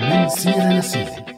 من سيرة لسيرة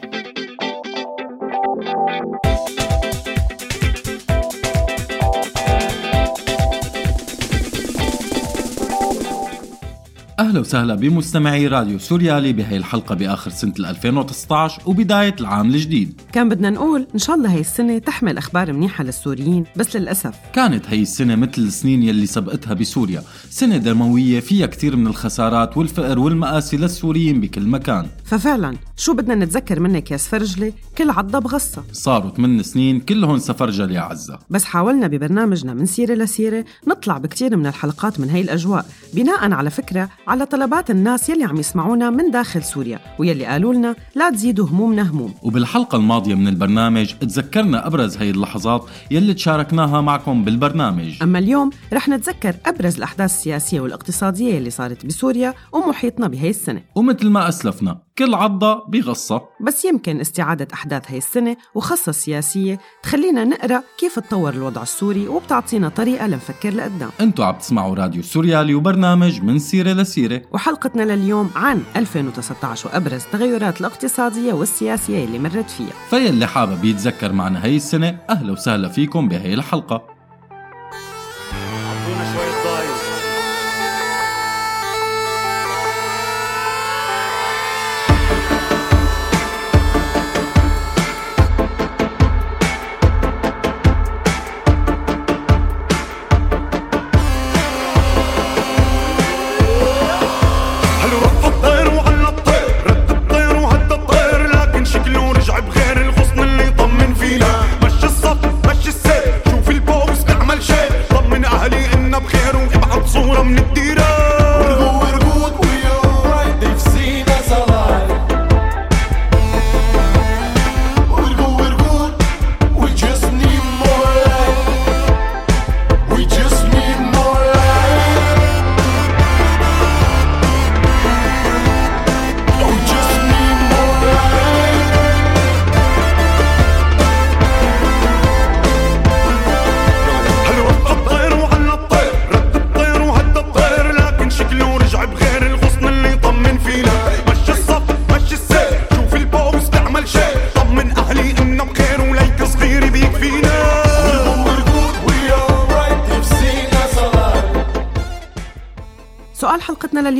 أهلا وسهلا بمستمعي راديو سوريالي بهي الحلقة بآخر سنة 2019 وبداية العام الجديد. كان بدنا نقول إن شاء الله هي السنة تحمل أخبار منيحة للسوريين بس للأسف. كانت هي السنة مثل السنين يلي سبقتها بسوريا. سنة دموية فيها كثير من الخسارات والفقر والمآسي للسوريين بكل مكان. ففعلا شو بدنا نتذكر منك يا سفرجلي؟ كل عضة بغصة. صاروا 8 سنين كلهم سفرجل يا عزة. بس حاولنا ببرنامجنا من سيرة لسيرة نطلع بكتير من الحلقات من هي الأجواء بناء على فكرة على طلبات الناس يلي عم يسمعونا من داخل سوريا ويلي قالوا لنا لا تزيدوا همومنا هموم. وبالحلقة الماضية من البرنامج تذكرنا أبرز هي اللحظات يلي تشاركناها معكم بالبرنامج. أما اليوم رح نتذكر أبرز الأحداث السياسية والإقتصادية يلي صارت بسوريا ومحيطنا بهي السنة. ومثل ما أسلفنا كل عضة بغصة. بس يمكن استعادة أحداث هي السنة وخاصة سياسية تخلينا نقرأ كيف تطور الوضع السوري وبتعطينا طريقة لنفكر لقدام. أنتوا عم تسمعوا راديو سوريالي وبرنامج من سيرة لسيرة. وحلقتنا لليوم عن 2019 وأبرز التغيرات الاقتصادية والسياسية اللي مرت فيها. فيلي حابب يتذكر معنا هي السنة أهلا وسهلا فيكم بهي الحلقة.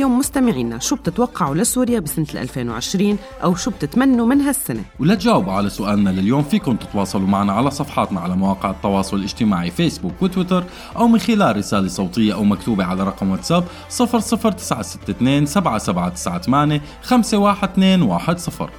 اليوم مستمعينا شو بتتوقعوا لسوريا بسنة 2020 أو شو بتتمنوا من هالسنة؟ ولا تجاوبوا على سؤالنا لليوم فيكم تتواصلوا معنا على صفحاتنا على مواقع التواصل الاجتماعي فيسبوك وتويتر أو من خلال رسالة صوتية أو مكتوبة على رقم واتساب 00962 7798 512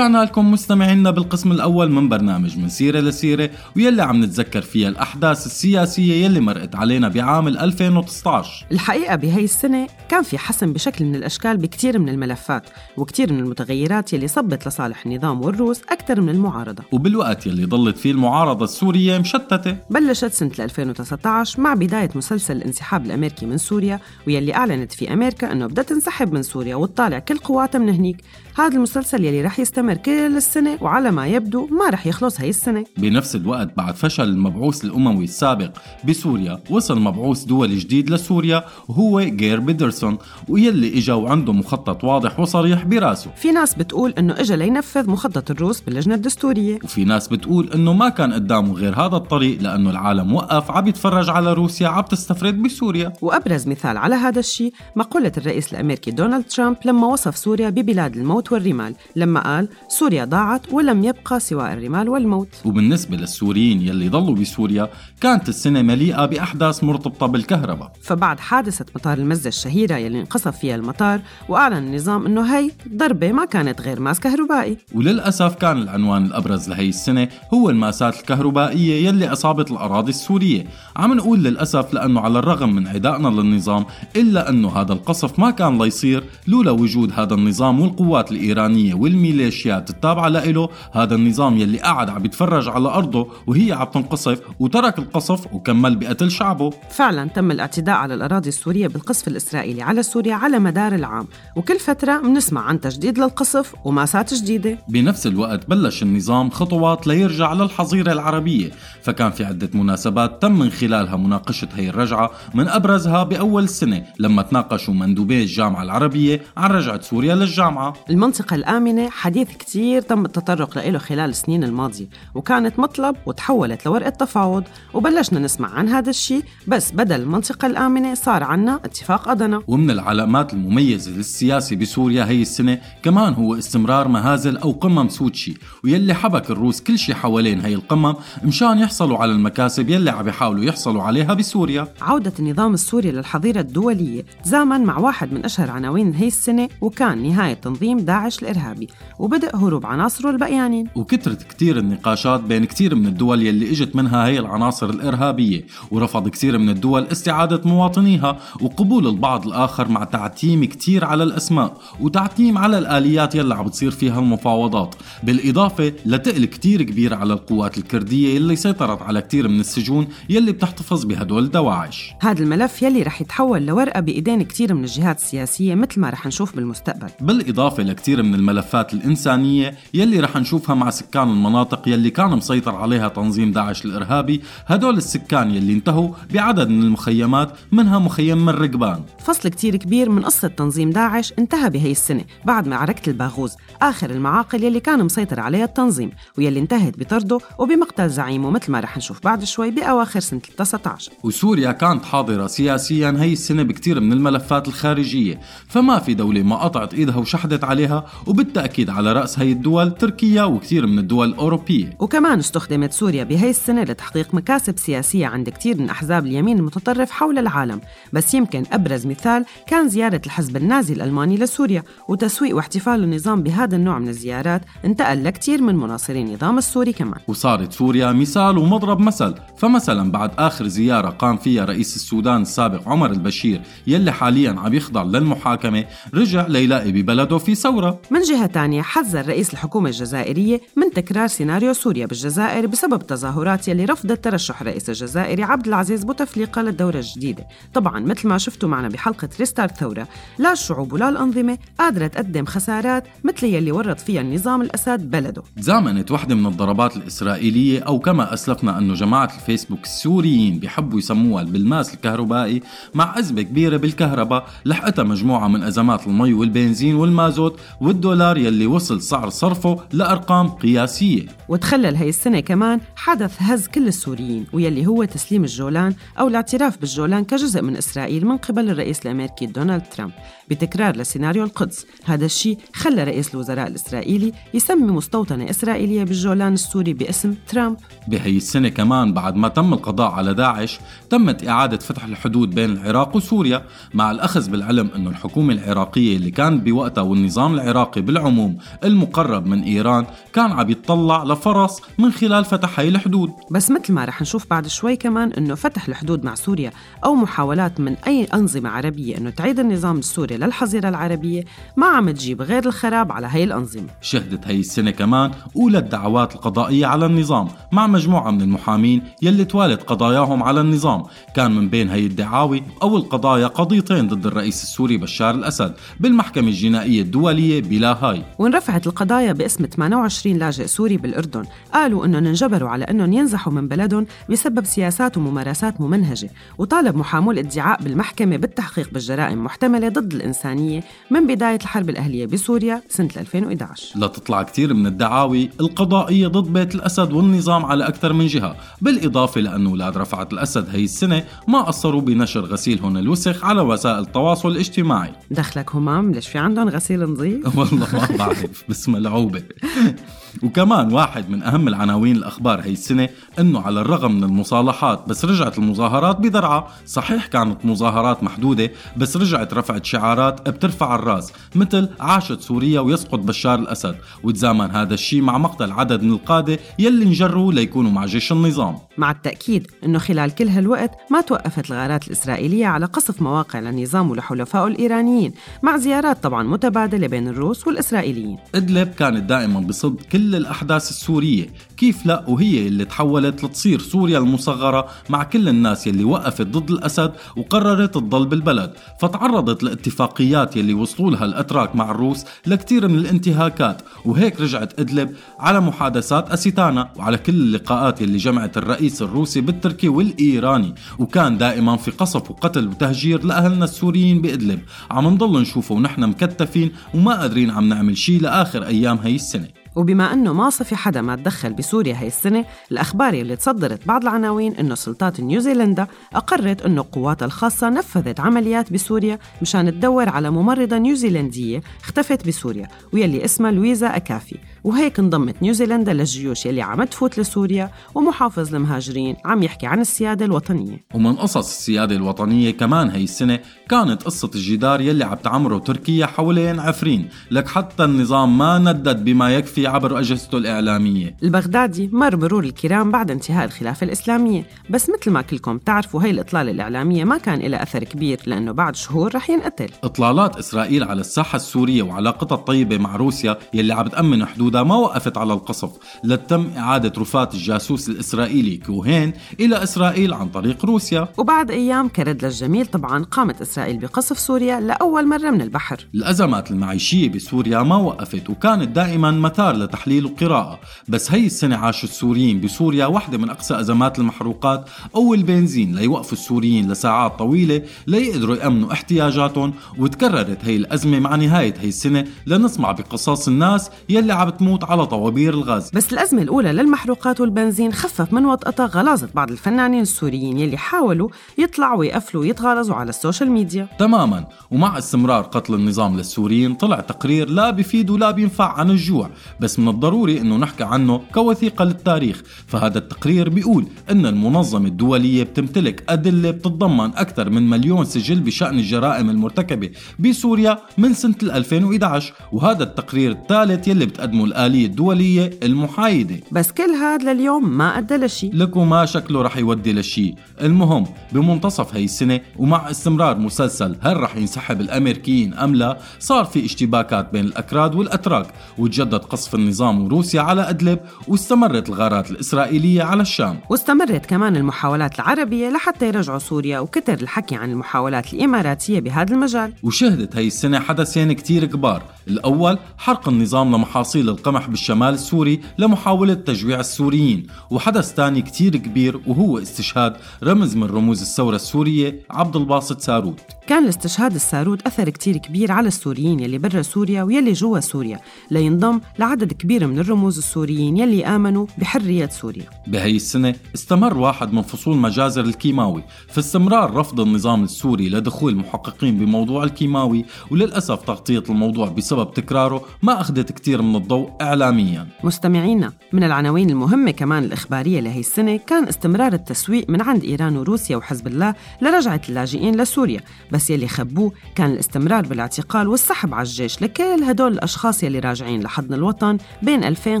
رجعنا لكم مستمعينا بالقسم الأول من برنامج من سيرة لسيرة ويلي عم نتذكر فيها الأحداث. السياسية يلي مرقت علينا بعام 2019 الحقيقة بهي السنة كان في حسم بشكل من الأشكال بكتير من الملفات وكتير من المتغيرات يلي صبت لصالح النظام والروس أكثر من المعارضة. وبالوقت يلي ضلت فيه المعارضة السورية مشتتة. بلشت سنة 2019 مع بداية مسلسل الانسحاب الأمريكي من سوريا ويلي أعلنت فيه أمريكا أنه بدها تنسحب من سوريا وتطالع كل قواتها من هنيك. هذا المسلسل يلي رح يستمر كل السنة وعلى ما يبدو ما رح يخلص هي السنة. بنفس الوقت بعد فشل المبعوث الأموي السابق بسوريا وصل مبعوث دولي جديد لسوريا وهو جير بيدرسون ويلي إجا وعنده مخطط واضح وصريح براسه. في ناس بتقول أنه إجا لينفذ مخطط الروس باللجنة الدستورية. وفي ناس بتقول إنه ما كان قدامه غير هذا الطريق لأنه العالم وقف عم يتفرج على روسيا عم تستفرد بسوريا. وأبرز مثال على هذا الشيء مقولة الرئيس الأمريكي دونالد ترامب لما وصف سوريا ببلاد الموت والرمال لما قال سوريا ضاعت ولم يبقى سوى الرمال والموت. وبالنسبة للسوريين يلي ضلوا بسوريا كانت السنة مليئة بأحداث مرتبطة بالكهرباء. فبعد حادثة مطار المزة الشهيرة يلي انقصف فيها المطار وأعلن النظام أنه هي ضربة ما كانت غير ماس كهربائي. وللأسف كان العنوان الأبرز لهي السنة هو الماسات الكهربائية يلي أصابت الأراضي السورية. عم نقول للأسف لأنه على الرغم من عدائنا للنظام إلا أنه هذا القصف ما كان ليصير لولا وجود هذا النظام والقوات الإيرانية والميليشيات التابعة له هذا النظام يلي قاعد عم يتفرج على أرضه وهي عم تنقصف وترك القصف وكمل بقتل شعبه. فعلا تم الاعتداء على الأراضي السورية بالقصف الإسرائيلي على سوريا على مدار العام وكل فترة بنسمع عن تجديد للقصف وماسات جديدة. بنفس الوقت بلش النظام خطوات ليرجع للحظيرة العربية فكان في عدة مناسبات تم من خلالها مناقشة هي الرجعة من أبرزها بأول السنة لما تناقشوا مندوبي الجامعة العربية عن رجعة سوريا للجامعة. المنطقة الآمنة حديث كتير تم التطرق له خلال السنين الماضية وكانت مطلب وتحولت لورقة تفاوض. وبلشنا نسمع عن هذا الشيء بس بدل المنطقة الآمنة صار عنا اتفاق أدنا ومن العلامات المميزة للسياسة بسوريا هي السنة كمان هو استمرار مهازل أو قمم سوتشي ويلي حبك الروس كل شيء حوالين هي القمم مشان يحصلوا على المكاسب يلي عم يحاولوا يحصلوا عليها بسوريا. عودة النظام السوري للحظيرة الدولية تزامن مع واحد من أشهر عناوين هي السنة وكان نهاية تنظيم داعش الإرهابي وبدأ هروب عناصره البقيانين وكثرت كتير النقاشات بين كتير من الدول يلي إجت منها هي العناصر. الإرهابية ورفض كتير من الدول استعادة مواطنيها وقبول البعض الآخر مع تعتيم كتير على الأسماء وتعتيم على الآليات يلي عم بتصير فيها المفاوضات بالإضافة لتقل كتير كبير على القوات الكردية يلي سيطرت على كتير من السجون يلي بتحتفظ بهدول دواعش هذا الملف يلي رح يتحول لورقة بإيدين كتير من الجهات السياسية مثل ما رح نشوف بالمستقبل. بالإضافة لكتير من الملفات الإنسانية يلي رح نشوفها مع سكان المناطق يلي كان مسيطر عليها تنظيم داعش الإرهابي هدول السكان يلي انتهوا بعدد من المخيمات منها مخيم من رقبان فصل كتير كبير من قصة تنظيم داعش انتهى بهي السنة بعد معركة الباغوز. آخر المعاقل يلي كان مسيطر عليها التنظيم ويلي انتهت بطرده وبمقتل زعيمه مثل ما رح نشوف بعد شوي بأواخر سنة 19 وسوريا كانت حاضرة سياسيا هي السنة بكتير من الملفات الخارجية فما في دولة ما قطعت إيدها وشحدت عليها وبالتأكيد على رأس هي الدول تركيا وكتير من الدول الأوروبية. وكمان استخدمت سوريا بهي السنة لتحقيق مكاسب سياسية عند كتير من أحزاب اليمين المتطرف حول العالم بس يمكن أبرز مثال كان زيارة الحزب النازي الألماني لسوريا وتسويق واحتفال النظام بهذا النوع من الزيارات انتقل لكتير من مناصري النظام السوري كمان. وصارت سوريا مثال ومضرب مثل فمثلا بعد آخر زيارة قام فيها رئيس السودان السابق عمر البشير يلي حاليا عم يخضع للمحاكمة رجع ليلاقي ببلده في ثورة. من جهة تانية حذر رئيس الحكومة الجزائرية من تكرار سيناريو سوريا بالجزائر بسبب تظاهرات يلي رفضت ترشح الرئيس الجزائري عبد العزيز بوتفليقة للدورة الجديدة. طبعا مثل ما شفتوا معنا بحلقة restart ثورة لا الشعوب ولا الأنظمة قادرة تقدم خسارات مثل يلي ورط فيها النظام الأسد بلده. تزامنت وحدة من الضربات الإسرائيلية أو كما أسلفنا أنه جماعة الفيسبوك السوريين بيحبوا يسموها بالماس الكهربائي مع أزمة كبيرة بالكهرباء لحقتها مجموعة من أزمات المي والبنزين والمازوت والدولار يلي وصل سعر صرفه لأرقام قياسية. وتخلل هي السنة كمان حدث هز كل السوريين. ويلي هو تسليم الجولان أو الاعتراف بالجولان كجزء من إسرائيل من قبل الرئيس الأمريكي دونالد ترامب بتكرار لسيناريو القدس. هذا الشيء خلى رئيس الوزراء الإسرائيلي يسمي مستوطنة إسرائيلية بالجولان السوري باسم ترامب. بهي السنة كمان بعد ما تم القضاء على داعش تمت إعادة فتح الحدود بين العراق وسوريا مع الأخذ بالعلم أنه الحكومة العراقية اللي كانت بوقتها والنظام العراقي بالعموم المقرب من إيران كان عم يتطلع لفرص من خلال فتح هاي الحدود. بس مثل ما رح نشوف بعد شوي كمان إنه فتح الحدود مع سوريا أو محاولات من أي أنظمة عربية إنه تعيد النظام السوري للحظيرة العربية ما عم تجيب غير الخراب على هاي الأنظمة. شهدت هي السنة كمان أولى الدعوات القضائية على النظام مع مجموعة من المحامين يلي توالت قضاياهم على النظام. كان من بين هي الدعاوي أو القضايا قضيتين ضد الرئيس السوري بشار الأسد بالمحكمة الجنائية الدولية بلا هاي. وانرفعت القضايا باسم 28 لاجئ سوري بالأردن. قالوا إنهم انجبروا على إنهم ينزحوا من بلدهم بسبب سياسات وممارسات ممنهجة وطالب محامو الادعاء بالمحكمة بالتحقيق بالجرائم محتملة ضد الإنسانية من بداية الحرب الأهلية بسوريا سنة 2011 لا تطلع كثير من الدعاوي القضائية ضد بيت الأسد والنظام على أكثر من جهة بالإضافة لأن أولاد رفعت الأسد هي السنة ما قصروا بنشر غسيلهم الوسخ على وسائل التواصل الاجتماعي. دخلك همام ليش في عندهم غسيل نظيف؟ والله ما بعرف بس ملعوبة. وكمان واحد من أهم العناوين الأخبار هي السنة أنه على الرغم من المصالحات بس رجعت المظاهرات بدرعة. صحيح كانت مظاهرات محدودة بس رجعت رفعت شعارات بترفع الرأس مثل عاشت سوريا ويسقط بشار الأسد. وتزامن هذا الشيء مع مقتل عدد من القادة يلي انجروا ليكونوا مع جيش النظام. مع التأكيد أنه خلال كل هالوقت ما توقفت الغارات الإسرائيلية على قصف مواقع للنظام ولحلفائه الإيرانيين مع زيارات طبعا متبادلة بين الروس والإسرائيليين. إدلب كانت دائما بصد كل الأحداث السورية. كيف لا؟ وهي اللي تحولت لتصير سوريا المصغرة مع كل الناس يلي وقفت ضد الأسد وقررت تضل بالبلد. فتعرضت لاتفاقيات يلي وصلوا لها الأتراك مع الروس لكثير من الانتهاكات. وهيك رجعت إدلب على محادثات أسيتانا وعلى كل اللقاءات يلي جمعت الرئيس الروسي بالتركي والإيراني. وكان دائما في قصف وقتل وتهجير لأهلنا السوريين بإدلب. عم نضل نشوفه ونحن مكتفين وما قادرين عم نعمل شيء لآخر أيام هي السنة. وبما أنه ما صفي حدا ما تدخل بسوريا هي السنة، الأخبار اللي تصدرت بعض العناوين إنه سلطات نيوزيلندا أقرت إنه قواتها الخاصة نفذت عمليات بسوريا مشان تدور على ممرضة نيوزيلندية اختفت بسوريا ويلي اسمها لويزا أكافي، وهيك انضمت نيوزيلندا للجيوش يلي عم تفوت لسوريا ومحافظ المهاجرين عم يحكي عن السيادة الوطنية. ومن قصص السيادة الوطنية كمان هي السنة كانت قصة الجدار يلي عم تعمره تركيا حوالين عفرين. لك حتى النظام ما ندد بما يكفي عبر أجهزته الإعلامية. البغدادي مر مرور الكرام بعد انتهاء الخلافة الإسلامية. بس مثل ما كلكم تعرفوا هي الإطلالة الإعلامية ما كان لها أثر كبير لأنه بعد شهور رح ينقتل. إطلالات إسرائيل على الساحة السورية وعلاقتها الطيبة مع روسيا يلي عم تأمن حدودها ما وقفت على القصف لتم إعادة رفاة الجاسوس الإسرائيلي كوهين إلى إسرائيل عن طريق روسيا. وبعد أيام كرد للجميل طبعا قامت إسرائيل بقصف سوريا لأول مرة من البحر. الأزمات المعيشية بسوريا ما وقفت وكانت دائما مثار لتحليل وقراءة بس هي السنة عاشوا السوريين بسوريا واحدة من أقصى أزمات المحروقات. أو البنزين ليوقفوا السوريين لساعات طويلة ليقدروا يأمنوا احتياجاتهم. وتكررت هي الأزمة مع نهاية هي السنة. لنسمع بقصص الناس يلي عم تموت على طوابير الغاز. بس الأزمة الأولى للمحروقات والبنزين خفف من وطأتها غلاظة بعض الفنانين السوريين يلي حاولوا يطلعوا ويقفلوا ويتغالظوا على ال social media. تماما. ومع استمرار قتل النظام للسوريين طلع تقرير لا بفيد ولا بينفع عن الجوع. بس من الضروري إنه نحكي عنه كوثيقة للتاريخ. فهذا التقرير بيقول إن المنظمة الدولية بتمتلك أدلة بتتضمن أكثر من مليون سجل بشأن الجرائم المرتكبة بسوريا من سنة 2011 وهذا التقرير الثالث يلي بتقدمه الآلية الدولية المحايدة. بس كل هذا لليوم ما أدى لشيء لكو ما شكله رح يودي لشيء المهم بمنتصف هي السنة ومع استمرار مسلسل هل رح ينسحب الأمريكيين أم لا صار في اشتباكات بين الأكراد والأتراك وتجدد قصف النظام وروسيا على أدلب واستمرت الغارات الإسرائيلية على الشام. واستمرت كمان المحاولات العربية لحتى يرجعوا سوريا وكتر الحكي عن المحاولات الإماراتية بهذا المجال. وشهدت هي السنة حدثين كتير كبار. الأول حرق النظام لمحاصيل القمح بالشمال السوري لمحاولة تجويع السوريين. وحدث ثاني كتير كبير وهو استشهاد رمز من رموز الثورة السورية عبد الباسط ساروت. كان الاستشهاد السارود أثر كتير كبير على السوريين يلي برا سوريا ويلي جوا سوريا لينضم لعدد كبير من الرموز السوريين يلي آمنوا بحرية سوريا. بهي السنة استمر واحد من فصول مجازر الكيماوي في استمرار رفض النظام السوري لدخول المحققين بموضوع الكيماوي وللأسف تغطية الموضوع بسبب تكراره ما أخذت كتير من الضوء إعلاميا. مستمعينا من العناوين المهمة كمان الإخبارية لهي السنة كان استمرار التسويق من عند إيران وروسيا وحزب الله لرجعة اللاجئين لسوريا. بس يلي خبوه كان الاستمرار بالاعتقال والسحب على الجيش لكل هدول الأشخاص يلي راجعين لحضن الوطن بين 2000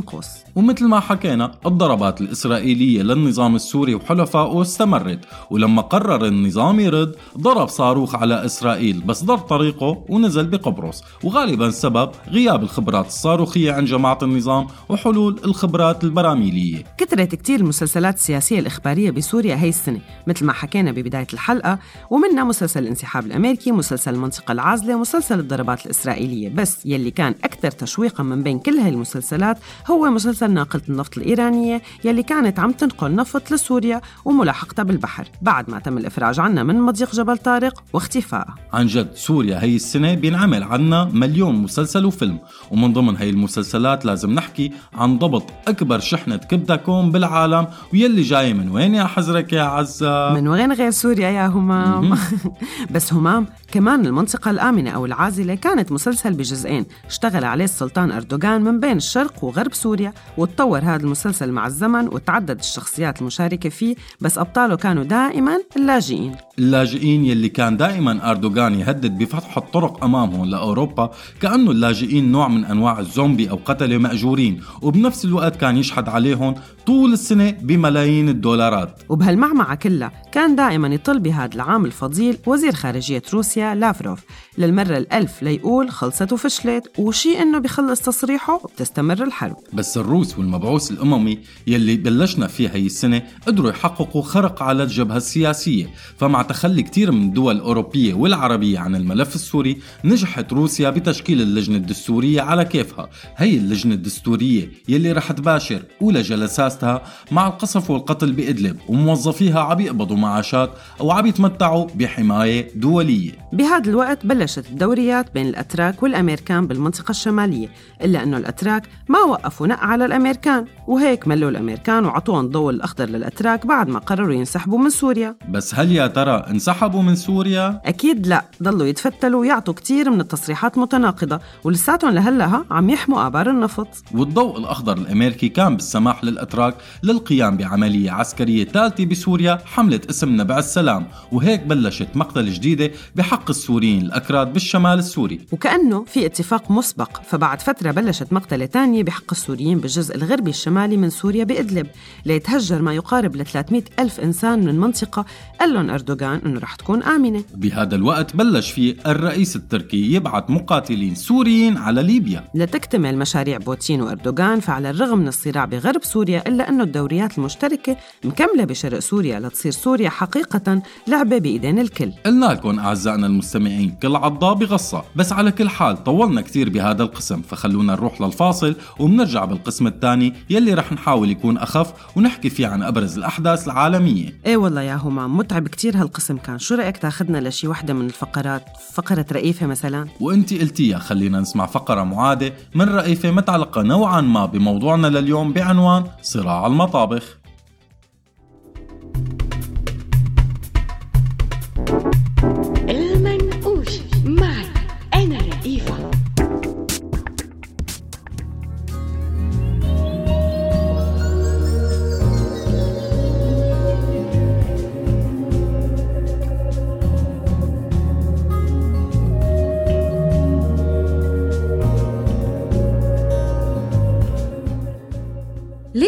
قوس. ومثل ما حكينا الضربات الإسرائيلية للنظام السوري وحلفائه استمرت ولما قرر النظام يرد ضرب صاروخ على إسرائيل بس ضل طريقه ونزل بقبرص وغالبا السبب غياب الخبرات الصاروخية عند جماعة النظام وحلول الخبرات البراميلية. كترت كتير المسلسلات السياسية الإخبارية بسوريا هي السنة مثل ما حكينا ببداية الحلقة ومنها مسلسل الانسحاب الأمريكي مسلسل المنطقة العازلة مسلسل الضربات الإسرائيلية. بس يلي كان أكثر تشويقا من بين كل هاي المسلسلات هو مسلسل ناقلة النفط الإيرانية يلي كانت عم تنقل نفط لسوريا وملاحقتها بالبحر بعد ما تم الإفراج عنها من مضيق جبل طارق واختفائها عن جد سوريا هي السنة بينعمل عنا مليون مسلسل وفيلم ومن ضمن هي المسلسلات لازم نحكي عن ضبط أكبر شحنة كبدة كوم بالعالم ويلي جاي من وين يا حزرك يا عزة؟ من وين غير سوريا يا همام؟ بس همام كمان المنطقة الآمنة أو العازلة كانت مسلسل بجزئين اشتغل عليه السلطان أردوغان من بين الشرق وغرب سوريا وتطور هذا المسلسل مع الزمن وتعدد الشخصيات المشاركة فيه بس أبطاله كانوا دائما اللاجئين. اللاجئين يلي كان دائما أردوغان يهدد بفتح الطرق أمامهم لأوروبا كأنه اللاجئين نوع من أنواع الزومبي أو قتلة مأجورين وبنفس الوقت كان يشحد عليهم طول السنة بملايين الدولارات. وبهالمعمعة كلها كان دائما يطل بهذا العام الفضيل وزير خارجية روسيا لافروف. للمرة الألف ليقول خلصت وفشلت وشي إنه بخلص تصريحه وبتستمر الحرب. بس الروس والمبعوث الأممي يلي بلشنا فيه هي السنة قدروا يحققوا خرق على الجبهة السياسية. فمع تخلي كتير من الدول الأوروبية والعربية عن الملف السوري نجحت روسيا بتشكيل اللجنة الدستورية على كيفها. هي اللجنة الدستورية يلي رح تباشر أولى جلساتها مع القصف والقتل بإدلب وموظفيها عم يقبضوا معاشات أو عم يتمتعوا بحماية دولية. بهذا الوقت بلشت الدوريات بين الأتراك والأمريكان بالمنطقة الشمالية إلا أنه الأتراك ما وقفوا نق على الأمريكان وهيك ملوا الأمريكان وعطوهم الضوء الأخضر للأتراك بعد ما قرروا ينسحبوا من سوريا. بس هل يا ترى انسحبوا من سوريا؟ أكيد لا. ضلوا يتفتلوا ويعطوا كتير من التصريحات متناقضة ولساتهم لهلأ عم يحموا آبار النفط. والضوء الأخضر الأمريكي كان بالسماح للأتراك للقيام بعملية عسكرية ثالثة بسوريا حملة اسم نبع السلام. وهيك بلشت مقتل جديدة بحق السوريين الأكراد بالشمال السوري. وكأنه في اتفاق مسبق فبعد فترة بلشت مقتلة تانية بحق السوريين بالجزء الغربي الشمالي من سوريا بإدلب ليتهجر ما يقارب ل 300 ألف إنسان من منطقة قال لهم أردوغان أنه رح تكون آمنة. بهذا الوقت بلش فيه الرئيس التركي يبعث مقاتلين سوريين على ليبيا. لتكتمل مشاريع بوتين وأردوغان فعلى الرغم من الصراع بغرب سوريا إلا أنه الدوريات المشتركة مكملة بشرق سوريا لتصير سوريا حقيقة لعبة بإيدين الكل. قلنا لكم أعزائنا المستمعين كل عضة بغصة. بس على كل حال طولنا كتير بهذا القسم فخلونا نروح للفاصل وبنرجع بالقسم الثاني يلي رح نحاول يكون أخف ونحكي فيه عن أبرز الأحداث العالمية. إيه والله يا همام متعب كتير هالقسم كان. شو رأيك تاخدنا لشي وحدة من الفقرات؟ فقرة رئيفة مثلا؟ وانت قلتيها خلينا نسمع فقرة معادة من رئيفة متعلقة نوعا ما بموضوعنا لليوم بعنوان صراع المطابخ.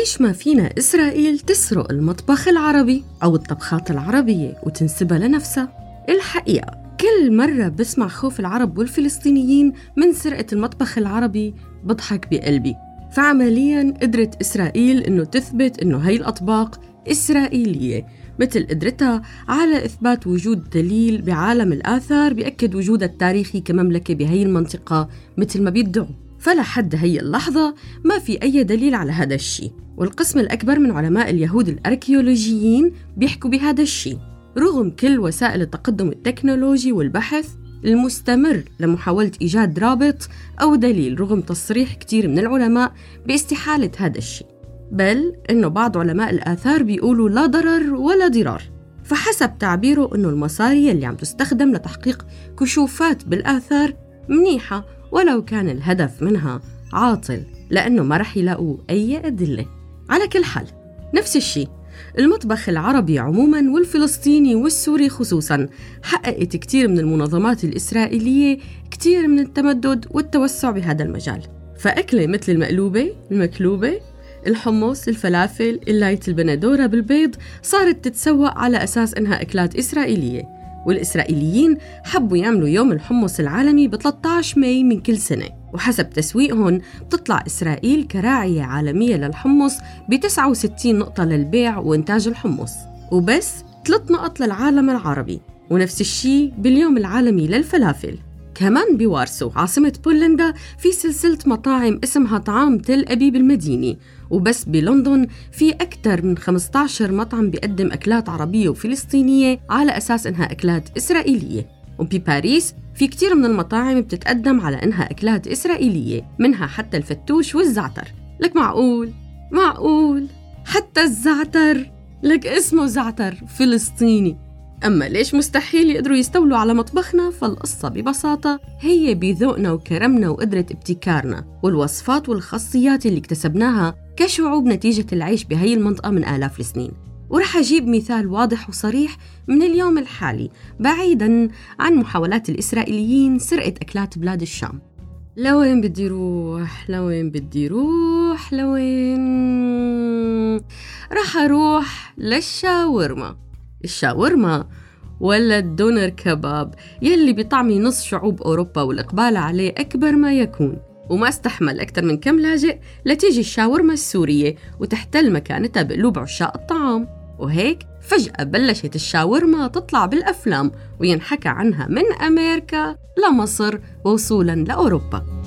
ليش ما فينا إسرائيل تسرق المطبخ العربي أو الطبخات العربية وتنسبها لنفسها؟ الحقيقة كل مرة بسمع خوف العرب والفلسطينيين من سرقة المطبخ العربي بضحك بقلبي. فعمليا قدرت إسرائيل إنه تثبت إنه هاي الأطباق إسرائيلية مثل قدرتها على إثبات وجود دليل بعالم الآثار بيأكد وجودها التاريخي كمملكة بهي المنطقة مثل ما بيدعوا. فلحد هي اللحظة ما في أي دليل على هذا الشيء. والقسم الأكبر من علماء اليهود الأركيولوجيين بيحكوا بهذا الشيء. رغم كل وسائل التقدم التكنولوجي والبحث المستمر لمحاولة إيجاد رابط أو دليل رغم تصريح كتير من العلماء باستحالة هذا الشيء. بل إنه بعض علماء الآثار بيقولوا لا ضرر ولا ضرار. فحسب تعبيره إنه المصاري اللي عم تستخدم لتحقيق كشوفات بالآثار منيحة ولو كان الهدف منها عاطل لأنه ما رح يلاقوا أي أدلة. على كل حال نفس الشيء. المطبخ العربي عموما والفلسطيني والسوري خصوصا حققت كتير من المنظمات الإسرائيلية كتير من التمدد والتوسع بهذا المجال. فأكلة مثل المقلوبة المكلوبة الحمص الفلافل اللايت البندورة بالبيض صارت تتسوق على أساس إنها أكلات إسرائيلية. والإسرائيليين حبوا يعملوا يوم الحمص العالمي ب 13 ماي من كل سنة. وحسب تسويقهم بتطلع إسرائيل كراعية عالمية للحمص ب 69 نقطة للبيع وإنتاج الحمص. وبس 3 نقط للعالم العربي ونفس الشيء باليوم العالمي للفلافل. كمان بوارسو عاصمة بولندا في سلسلة مطاعم اسمها طعام تل أبيب المديني. وبس بلندن في أكثر من 15 مطعم بيقدم أكلات عربية وفلسطينية على أساس إنها أكلات إسرائيلية. وبباريس في كتير من المطاعم بتتقدم على إنها أكلات إسرائيلية منها حتى الفتوش والزعتر. لك معقول؟ معقول. حتى الزعتر. لك اسمه زعتر فلسطيني. أما ليش مستحيل يقدروا يستولوا على مطبخنا؟ فالقصة ببساطة هي بذوقنا وكرمنا وقدرة ابتكارنا والوصفات والخاصيات اللي اكتسبناها كشعوب نتيجة العيش بهي المنطقة من آلاف السنين. ورح أجيب مثال واضح وصريح من اليوم الحالي بعيداً عن محاولات الإسرائيليين سرقة أكلات بلاد الشام. لوين بدي روح؟ لوين بدي روح؟ لوين؟ رح أروح للشاورما. الشاورما ولا الدونر كباب يلي بطعمي نص شعوب أوروبا والإقبال عليه أكبر ما يكون. وما استحمل أكثر من كم لاجئ لتيجي الشاورما السورية وتحتل مكانتها بقلوب عشاق الطعام. وهيك فجأة بلشت الشاورما تطلع بالأفلام وينحكى عنها من أمريكا لمصر ووصولا لأوروبا.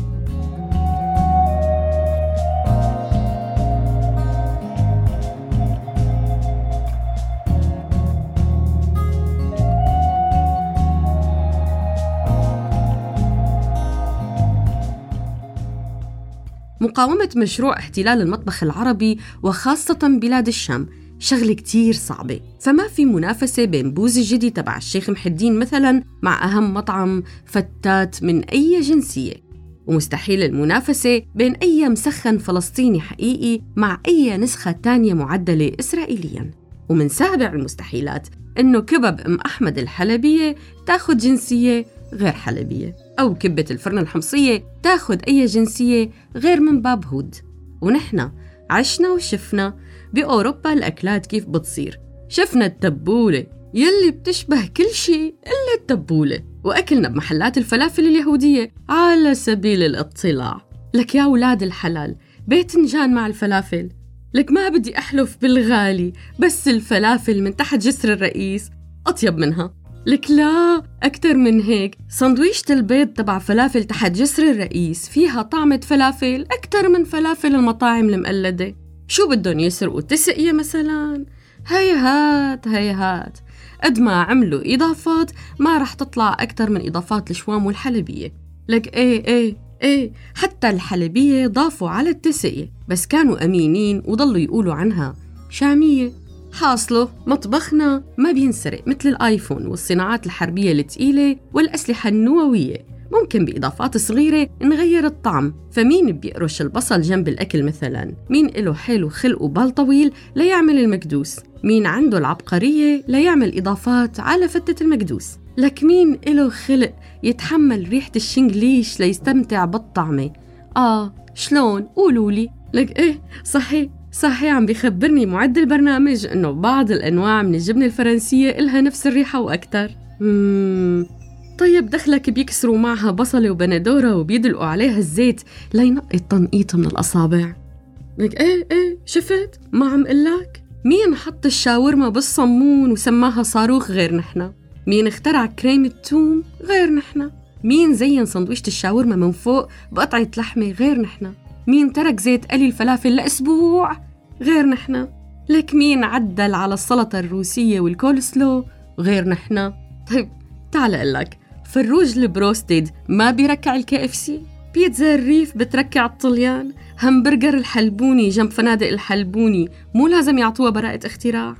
مقاومة مشروع احتلال المطبخ العربي وخاصة بلاد الشام شغلة كتير صعبة. فما في منافسة بين بوز الجدي تبع الشيخ محدين مثلا مع أهم مطعم فتات من أي جنسية. ومستحيل المنافسة بين أي مسخن فلسطيني حقيقي مع أي نسخة تانية معدلة إسرائيليا. ومن سابع المستحيلات إنه كبب أم أحمد الحلبية تاخد جنسية غير حلبية أو كبة الفرن الحمصية تاخد أي جنسية غير من باب هود. ونحن عشنا وشفنا بأوروبا الأكلات كيف بتصير. شفنا التبولة يلي بتشبه كل شيء إلا التبولة. وأكلنا بمحلات الفلافل اليهودية على سبيل الاطلاع. لك يا أولاد الحلال باذنجان مع الفلافل. لك ما بدي أحلف بالغالي بس الفلافل من تحت جسر الرئيس. أطيب منها. لك لا أكتر من هيك. سندويشة البيض تبع فلافل تحت جسر الرئيس فيها طعمة فلافل أكتر من فلافل المطاعم المقلدة. شو بدهم يسرقوا تسقية مثلا؟ هيهات هيهات قد ما عملوا إضافات ما رح تطلع أكتر من إضافات الشوام والحلبية. لك إيه إيه إيه. حتى الحلبية ضافوا على التسقية بس كانوا أمينين وضلوا يقولوا عنها شامية. حاصله مطبخنا ما بينسرق مثل الآيفون والصناعات الحربية الثقيلة والأسلحة النووية. ممكن بإضافات صغيرة نغير الطعم. فمين بيقرش البصل جنب الأكل مثلا؟ مين له حيل وخلق وبال طويل ليعمل المكدوس مين عنده العبقرية ليعمل إضافات على فتة المكدوس لك مين له خلق يتحمل ريحة الشنجليش ليستمتع بالطعمة؟ آه شلون؟ قولولي. لك إيه؟ صحيح. صحيح عم بيخبرني معد البرنامج إنه بعض الأنواع من الجبنه الفرنسية إلها نفس الريحة وأكثر. طيب دخلك بيكسروا معها بصلة وبندورة وبيدلقوا عليها الزيت لينقي التنقيط من الأصابع. لك إيه إيه شفت؟ ما عم قلك؟ مين حط الشاورما بالصمون وسماها صاروخ غير نحنا مين اخترع كريم التوم غير نحنا مين زين سندويشة الشاورما من فوق بقطعة لحمة غير نحنا مين ترك زيت قلي الفلافل لأسبوع؟ غير نحنا لك مين عدل على السلطة الروسية والكولسلو؟ غير نحنا طيب تعال لك فروج البروستد ما بيركع ال KFC؟ بيتزا الريف بتركع الطليان. همبرجر الحلبوني جنب فنادق الحلبوني مو لازم يعطوها براءة اختراع.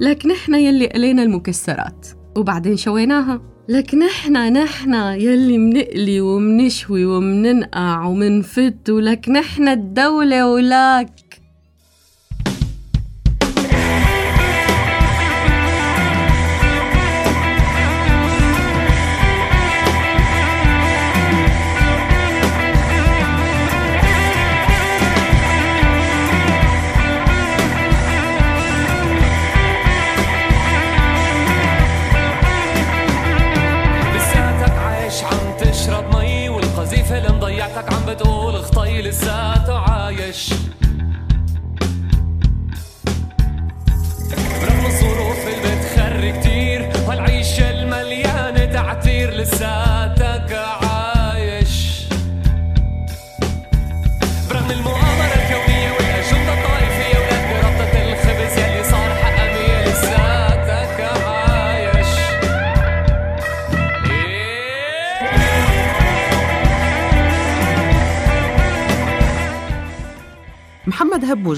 لك نحن يلي قلينا المكسرات وبعدين شويناها. لك نحن نحن يلي منقلي ومنشوي ومننقع ومنفت ولك نحن الدولة ولك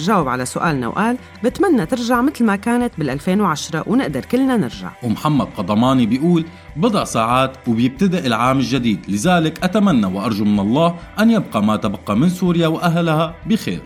جاوب على سؤالنا وقال بتمنى ترجع مثل ما كانت بال 2010 ونقدر كلنا نرجع. ومحمد قضماني بيقول بضع ساعات وبيبتدئ العام الجديد لذلك أتمنى وأرجو من الله أن يبقى ما تبقى من سوريا وأهلها بخير.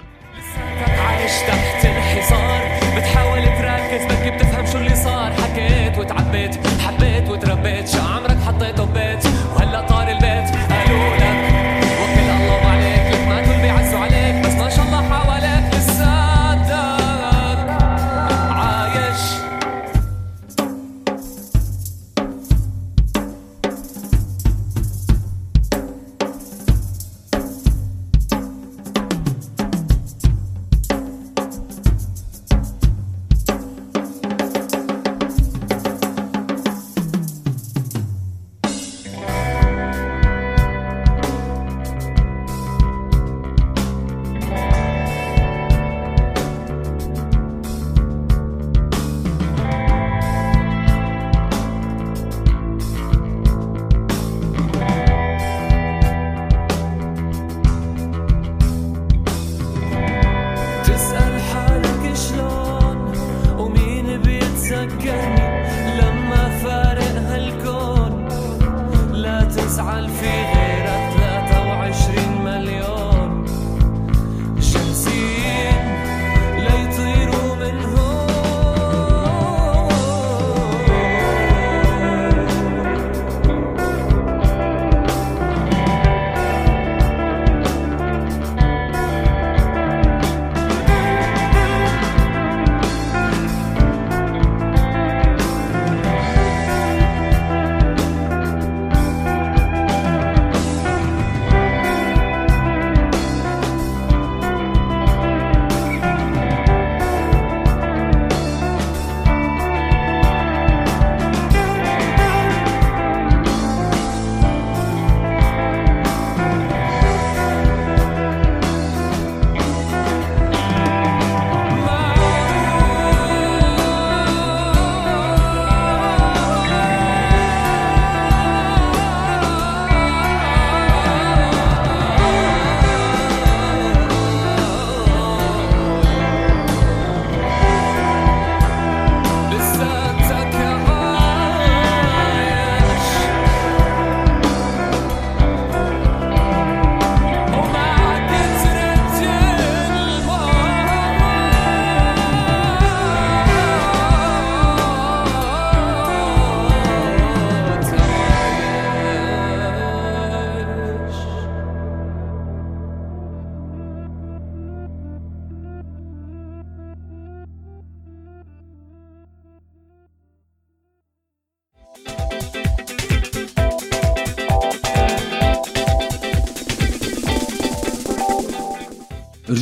تزعل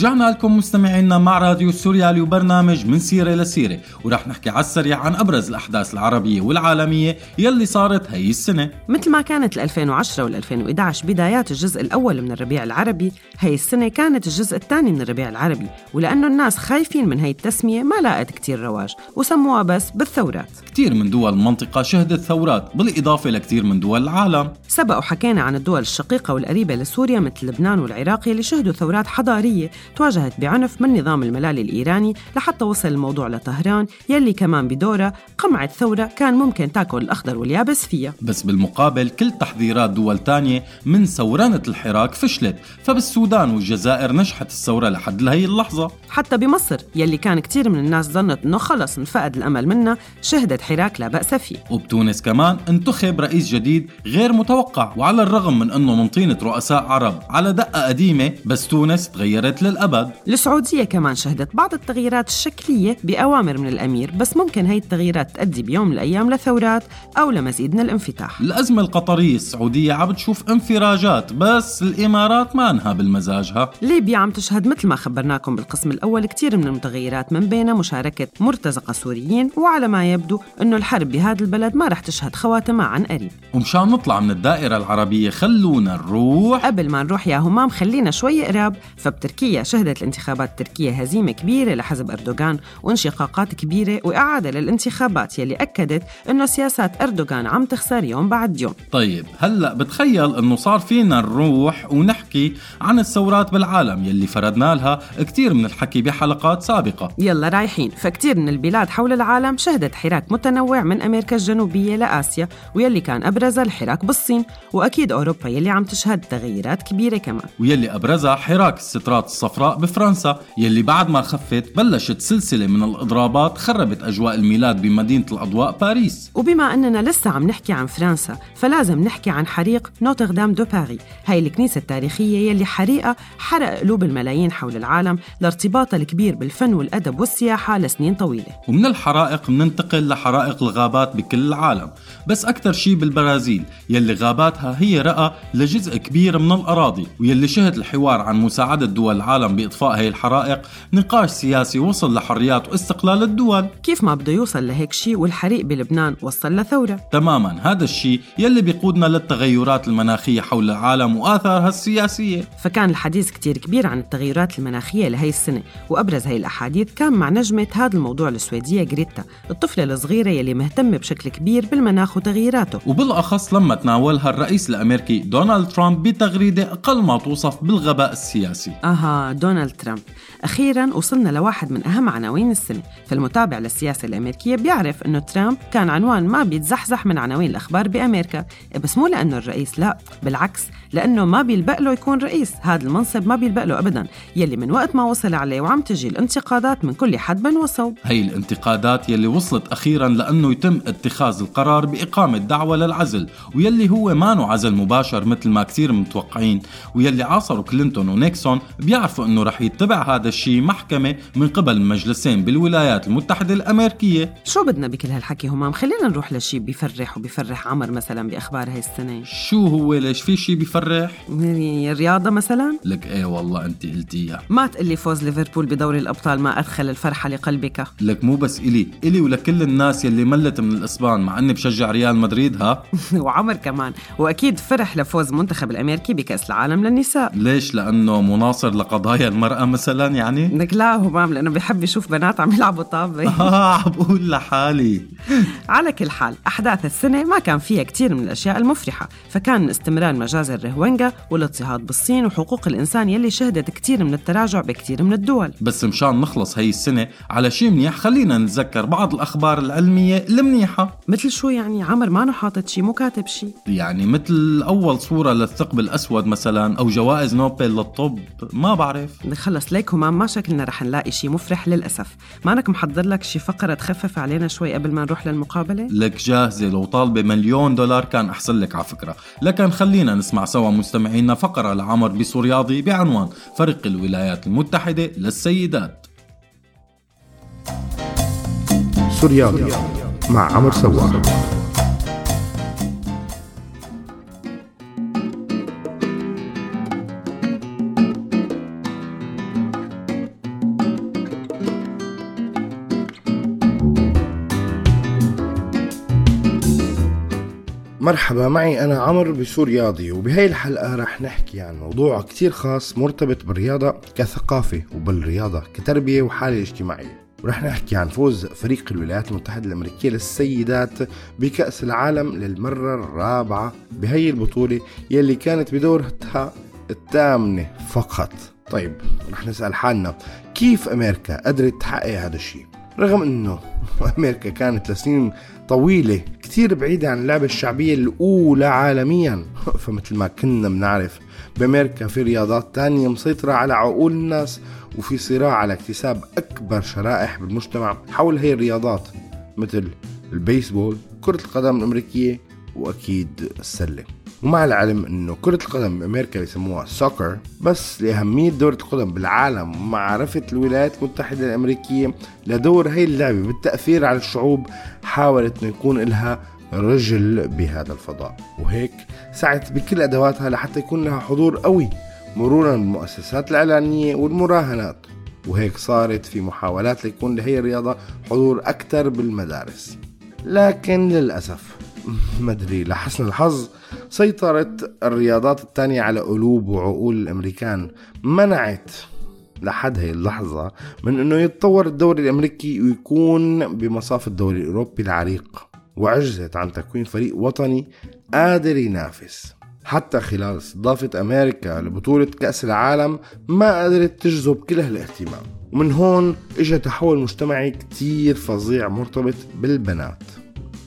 رجعنا لكم مستمعينا مع راديو سوريالي وبرنامج من سيرة لسيرة ورح نحكي على السريع عن أبرز الأحداث العربية والعالمية يلي صارت هي السنة. مثل ما كانت ال 2010 وال 2011 بدايات الجزء الأول من الربيع العربي هي السنة كانت الجزء الثاني من الربيع العربي ولأنه الناس خايفين من هي التسمية ما لاقت كتير رواج وسموها بس بالثورات. كتير من دول المنطقة شهدت ثورات بالإضافة لكتير من دول العالم. سبق وحكينا عن الدول الشقيقة والقريبة لسوريا مثل لبنان والعراق اللي شهدوا ثورات حضارية تواجهت بعنف من نظام الملالي الإيراني لحتى وصل الموضوع لطهران يلي كمان بدورها قمعت ثورة كان ممكن تاكل الأخضر واليابس فيها. بس بالمقابل كل تحذيرات دول تانية من ثورانة الحراك فشلت فبالسودان والجزائر نجحت الثورة لحد لهي اللحظة. حتى بمصر يلي كان كتير من الناس ظنت إنه خلص انفقد الأمل منها شهدت حراك لا بأس فيه. وبتونس كمان انتخب رئيس جديد غير متوقع وعلى الرغم من إنه من طينة رؤساء عرب على دقة قديمة بس تونس تغيرت للأبد السعودية كمان شهدت بعض التغييرات الشكلية بأوامر من الأمير بس ممكن هي التغييرات تؤدي بيوم من الأيام لثورات أو لمزيد من الانفتاح. الأزمة القطرية السعودية عم بتشوف انفراجات بس الإمارات ما انها بالمزاجها. ليبيا عم تشهد مثل ما خبرناكم بالقسم الأول كتير من المتغيرات من بينها مشاركة مرتزقة سوريين وعلى ما يبدو أنه الحرب بهذا البلد ما رح تشهد خواتمها عن قريب. ومشان نطلع من الدائرة العربية خلونا نروح. قبل ما نروح يا همام خلينا شوي قراب فبتركيا شهدت الانتخابات التركية هزيمة كبيرة لحزب أردوغان وانشقاقات كبيرة وإعادة للانتخابات يلي أكدت أنه سياسات أردوغان عم تخسر يوم بعد يوم. طيب هلأ بتخيل إنه صار فينا نروح ونحكي عن الثورات بالعالم يلي فردنا لها كتير من الحكي بحلقات سابقة. يلا رايحين. فكتير من البلاد حول العالم شهدت حراك متنوع من أمريكا الجنوبية لآسيا ويلي كان أبرزها الحراك بالصين وأكيد أوروبا يلي عم تشهد تغييرات كبيرة كمان. ويلي أبرزها حراك السترات الصفراء بفرنسا يلي بعد ما خفت بلشت سلسلة من الإضرابات خربت أجواء الميلاد بمدينة الأضواء باريس. وبما أننا لسه عم نحكي عن فرنسا فلازم نحكي عن حريق نوتردام دو باري. هاي الكنيسة التاريخية يلي حريقها حرق قلوب الملايين حول العالم لارتباطها الكبير بالفن والأدب والسياحة لسنين طويلة. ومن الحرائق مننتقل لحرائق الغابات بكل العالم. بس أكثر شيء بالبرازيل يلي غاباتها هي رئة لجزء كبير من الأراضي ويلي شهد الحوار عن مساعدة دول العالم بإطفاء هي الحرائق نقاش سياسي وصل لحريات واستقلال الدول. كيف ما بده يوصل لهيك شيء والحريق بلبنان وصل لثورة؟ تماما هذا الشيء يلي بيقودنا للتغيرات المناخية حول العالم وآثارها السياسية. فكان الحديث كتير كبير عن التغيرات المناخية لهي السنة وأبرز هي الأحاديث كان مع نجمة هذا الموضوع السويدية غريتا الطفلة الصغيرة يلي مهتمة بشكل كبير بالمناخ وتغييراته. وبالأخص لما تناولها الرئيس الأمريكي دونالد ترامب بتغريدة أقل ما توصف بالغباء السياسي. أها دونالد ترامب. أخيرا وصلنا لواحد من أهم عناوين السنة. فالمتابع للسياسة الأمريكية بيعرف أنه ترامب كان عنوان ما بيتزحزح من عناوين الأخبار بأمريكا. بس مو لأنه الرئيس لا بالعكس لأنه ما بيلبق له يكون رئيس. هذا المنصب ما بيلبق له أبدا. يلي من وقت ما وصل عليه وعم تجي الانتقادات من كل حد وصوب هي الانتقادات يلي وصلت أخيرا لأنه يتم اتخاذ القرار بإقامة دعوة للعزل ويلي هو مانو عزل مباشر مثل ما كثير متوقعين ويلي عاصروا كلينتون ونيكسون بيعرفوا أنه رح يتبع هذا الشيء محكمة من قبل مجلسين بالولايات المتحدة الأمريكية. شو بدنا بكل هالحكي همام؟ خلينا نروح لشي بيفرح وبيفرح عمر مثلا بأخبار هاي السنة. شو هو ليش في شيء بيفرح؟ يعني الرياضة مثلا؟ لك إيه والله أنت قلتيها. ما تقلي فوز ليفربول بدوري الأبطال ما أدخل الفرحة لقلبك. لك مو بس إلي إلي ولكل الناس يلي ملت من الإسبان مع أني بشجع ريال مدريد ها؟ وعمر كمان. وأكيد فرح لفوز المنتخب الأمريكي بكأس العالم للنساء. ليش؟ لأنه مناصر لقضايا المرأة مثلا يعني؟ لك لا همام لأنه بحب يشوف بنات عم يلعبوا طابة. آه عم بقول لحالي. على كل حال أحداث السنة ما كان فيها كتير من الأشياء المفرحة فكان استمرار مجازر الرهوينجا والاضطهاد بالصين وحقوق الإنسان يلي شهدت كتير من التراجع بكتير من الدول. بس مشان نخلص هي السنة على شيء منيح خلينا نتذكر بعض الأخبار العلمية المنيحة. مثل شو يعني عمر ما حاطط شي مو كاتب شي؟ يعني مثل أول صورة للثقب الأسود مثلا أو جوائز نوبل للطب ما بعرف. خلص ليك همام ما شكلنا رح نلاقي شي مفرح للأسف. مانك محضر لك شي فقرة تخفف علينا شوي قبل ما نروح للمقابلة؟ لك جاهزة لو طالبة مليون دولار كان أحسن لك على فكرة. لكن خلينا نسمع سوا مستمعينا فقرة لعمر بسورياضي بعنوان فرق الولايات المتحدة للسيدات. سوريالي مع عمر سوار مرحبا معي أنا عمر بسورياضي وبهي الحلقة رح نحكي عن موضوع كتير خاص مرتبط بالرياضة كثقافة وبالرياضة كتربية وحالة اجتماعية. ورح نحكي عن فوز فريق الولايات المتحدة الأمريكية للسيدات بكأس العالم للمرة الرابعة بهي البطولة يلي كانت بدورتها الثامنة فقط. طيب رح نسأل حالنا كيف أمريكا قدرت تحقق هذا الشيء؟ رغم إنه أمريكا كانت لسنين طويلة كتير بعيدة عن اللعبة الشعبية الأولى عالميا. فمثل ما كنا بنعرف بأمريكا في رياضات تانية مسيطرة على عقول الناس وفي صراع على اكتساب أكبر شرائح بالمجتمع حول هي الرياضات مثل البيسبول كرة القدم الأمريكية وأكيد السلة. ومع العلم إنه كرة القدم بأمريكا بيسموها سوكر بس لأهمية دورة القدم بالعالم ومعرفة الولايات المتحدة الأمريكية لدور هاي اللعبة بالتأثير على الشعوب حاولت إنه يكون لها رجل بهذا الفضاء. وهيك سعت بكل أدواتها لحتى يكون لها حضور قوي مرورا بالمؤسسات الإعلانية والمراهنات. وهيك صارت في محاولات ليكون لهي الرياضة حضور أكثر بالمدارس. لكن للأسف مدري لحسن الحظ سيطرت الرياضات الثانية على قلوب وعقول الأمريكان. منعت لحد هي اللحظة من أنه يتطور الدوري الأمريكي ويكون بمصاف الدوري الأوروبي العريق وعجزت عن تكوين فريق وطني قادر ينافس. حتى خلال استضافة أمريكا لبطولة كأس العالم ما قدرت تجذب كل هالاهتمام ومن هون اجى تحول مجتمعي كتير فظيع مرتبط بالبنات.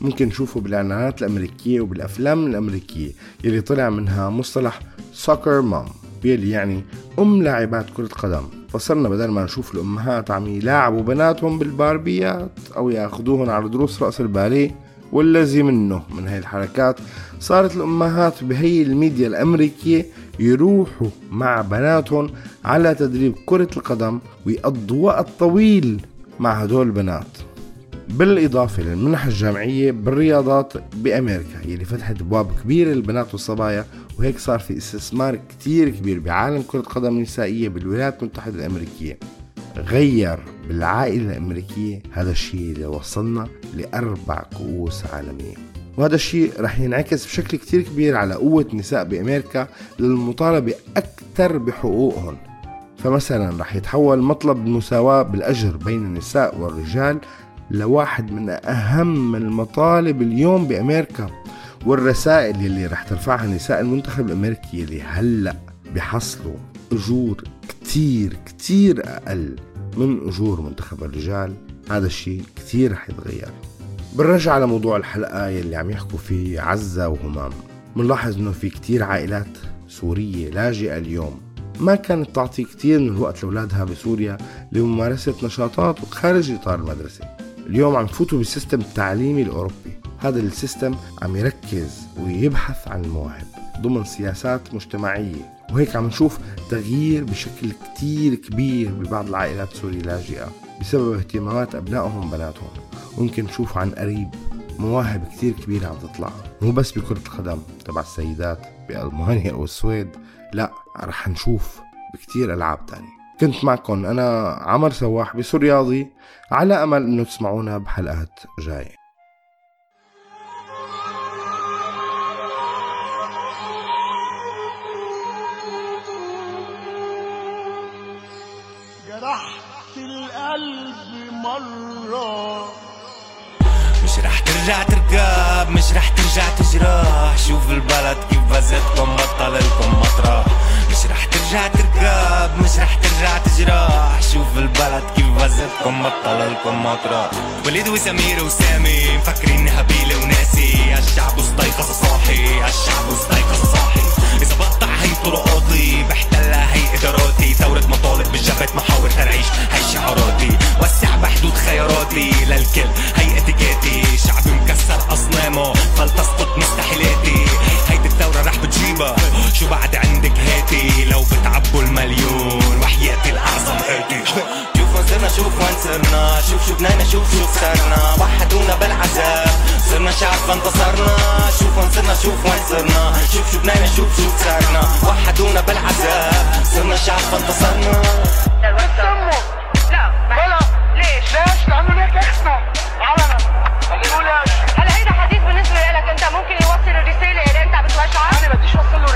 ممكن نشوفه بالإعلانات الأمريكية وبالأفلام الأمريكية. يلي طلع منها مصطلح سوكر مام يلي يعني أم لاعبات كرة قدم. فصرنا بدل ما نشوف الأمهات عم يلاعبوا بناتهم بالباربيات أو ياخذوهم على دروس رأس الباليه والذي منه من هاي الحركات صارت الأمهات بهي الميديا الأمريكية يروحوا مع بناتهم على تدريب كرة القدم ويقضوا وقت طويل مع هدول البنات. بالإضافة للمنح الجامعية بالرياضات بأمريكا يلي فتحت أبواب كبيرة للبنات والصبايا وهيك صار في استثمار كتير كبير بعالم كرة القدم النسائية بالولايات المتحدة الأمريكية. غير بالعائلة الأمريكية هذا الشيء اللي وصلنا لأربع كؤوس عالمية. وهذا الشيء رح ينعكس بشكل كتير كبير على قوة النساء بأمريكا للمطالبة أكثر بحقوقهم. فمثلا رح يتحول مطلب المساواة بالأجر بين النساء والرجال لواحد من أهم المطالب اليوم بأمريكا والرسائل اللي رح ترفعها نساء المنتخب الأمريكي اللي هلأ بحصلوا أجور كتير كتير أقل من أجور منتخب الرجال. هذا الشيء كتير رح يتغير. بنرجع على موضوع الحلقة يلي عم يحكوا فيه عزة وهمام. بنلاحظ إنه في كتير عائلات سورية لاجئة اليوم. ما كانت تعطي كتير من الوقت لأولادها بسوريا لممارسة نشاطات خارج إطار المدرسة. اليوم عم تفوتوا بال system التعليمي الأوروبي. هذا ال system عم يركز ويبحث عن المواهب ضمن سياسات مجتمعية. وهيك عم نشوف تغيير بشكل كتير كبير ببعض العائلات السورية اللاجئة بسبب اهتمامات أبنائهم بناتهم ممكن نشوف عن قريب مواهب كتير كبيرة عم تطلع. مو بس بكرة القدم تبع السيدات بألمانيا أو السويد لا رح نشوف بكتير ألعاب تانية. كنت معكم أنا عمر سواح بسور رياضي على أمل أنه تسمعونا بحلقات جاية. جرحت القلب مرة. مش رح ترجع تركب مش رح ترجع تجرح. شوف البلد كيف بزتكم بطل لكم مطرح. مش رح ترجع تركب مش رح ترجع تجرح. شوف البلد كيف بزتكم بطل لكم مطرح وليد وسمير وسامي مفكرين هبيلة وناسي. الشعب استيقظ صاحي الشعب استيقظ صاحي. إذا بقطع هي طرقاتي بحتلها هي إداراتي. ثورة مطالب بالجبهة محاور ترعيش هي شعاراتي. وسع بحدود خياراتي. للكل هي اتيكيتي شعبي مكسر أصنامه فلتسقط مستحيلاتي. هيدي رح بتجيبها. شو بعد عندك هاتي؟ لو بتعبوا المليون. وحياتي الأعظم هاتي. شوف وين صرنا شوف وين صرنا شوف شو بنينا شوف شو خسرنا وحدونا بالعذاب. صرنا شعب فانتصرنا شوف وين صرنا شوف وين صرنا شوف شو بنينا شوف شو خسرنا وحدونا بالعذاب. صرنا شعب فانتصرنا بلا ليش؟ ليش؟ لأنه ليك إحنا.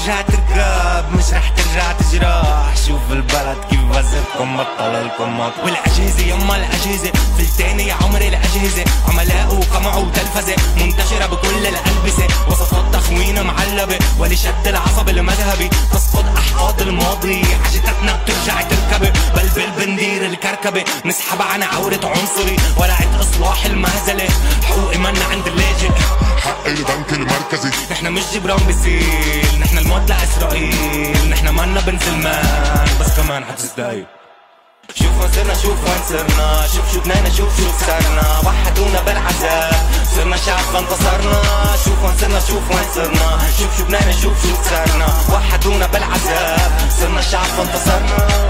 ترجع تركب مش رح ترجع تجرح. شوف البلد كيف بزتكم بطل لكم مطرح والأجهزة يما الأجهزة فلتاني يا عمري الأجهزة. عملاء وقمع وتلفزة منتشرة بكل الألبسة. وصفات تخوين معلبة ولشد العصب المذهبي. تسقط أحقاد الماضي عجتتنا بترجع تركبي بلبل بندير الكركبة نسحب عن عورة عنصري. ولعت أصلاح المهزلة حقوقي من عند اللاجئ. حق البنك المركزي. نحن مش جبران بسيل نحن الموت لإسرائيل. نحن مالنا بنزلمان بس كمان حتزدايق شوف وين صرنا شوف وين صرنا. شوف شو بنينا شوف شو خسرنا. وحدونا بالعذاب. صرنا شعب فانتصرنا شوف وين صرنا شوف وين صرنا. شوف شو بنينا شوف شو خسرنا. وحدونا بالعذاب. صرنا شعب فانتصرنا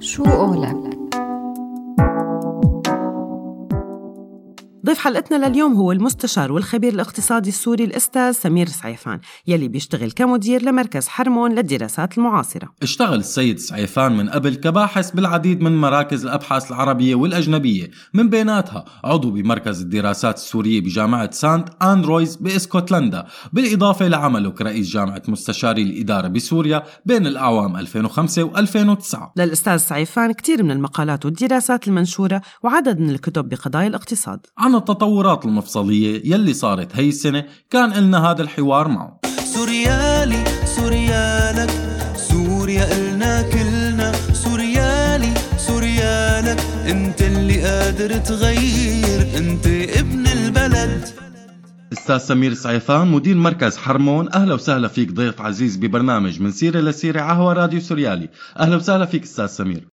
شو قولك؟ ضيف حلقتنا لليوم هو المستشار والخبير الاقتصادي السوري الأستاذ سمير سعيفان يلي بيشتغل كمدير لمركز حرمون للدراسات المعاصرة. اشتغل السيد سعيفان من قبل كباحث بالعديد من مراكز الأبحاث العربية والأجنبية. من بيناتها عضو بمركز الدراسات السورية بجامعة سانت أندرويز بإسكتلندا. بالإضافة لعمله كرئيس جامعة مستشاري الإدارة بسوريا بين الأعوام 2005 و2009 للأستاذ سعيفان كتير من المقالات والدراسات المنشورة وعدد من الكتب بقضايا الاقتصاد. عن التطورات المفصلية يلي صارت هي السنة كان إلنا هذا الحوار معه. سوريالي سوريالك سوريا إلنا كلنا. سوريالي سوريالك أنت اللي قادر تغير أنت ابن البلد. أستاذ سمير سعيفان مدير مركز حرمون أهلا وسهلا فيك ضيف عزيز ببرنامج من سيرة لسيرة عهوى راديو سوريالي. أهلا وسهلا فيك أستاذ سمير.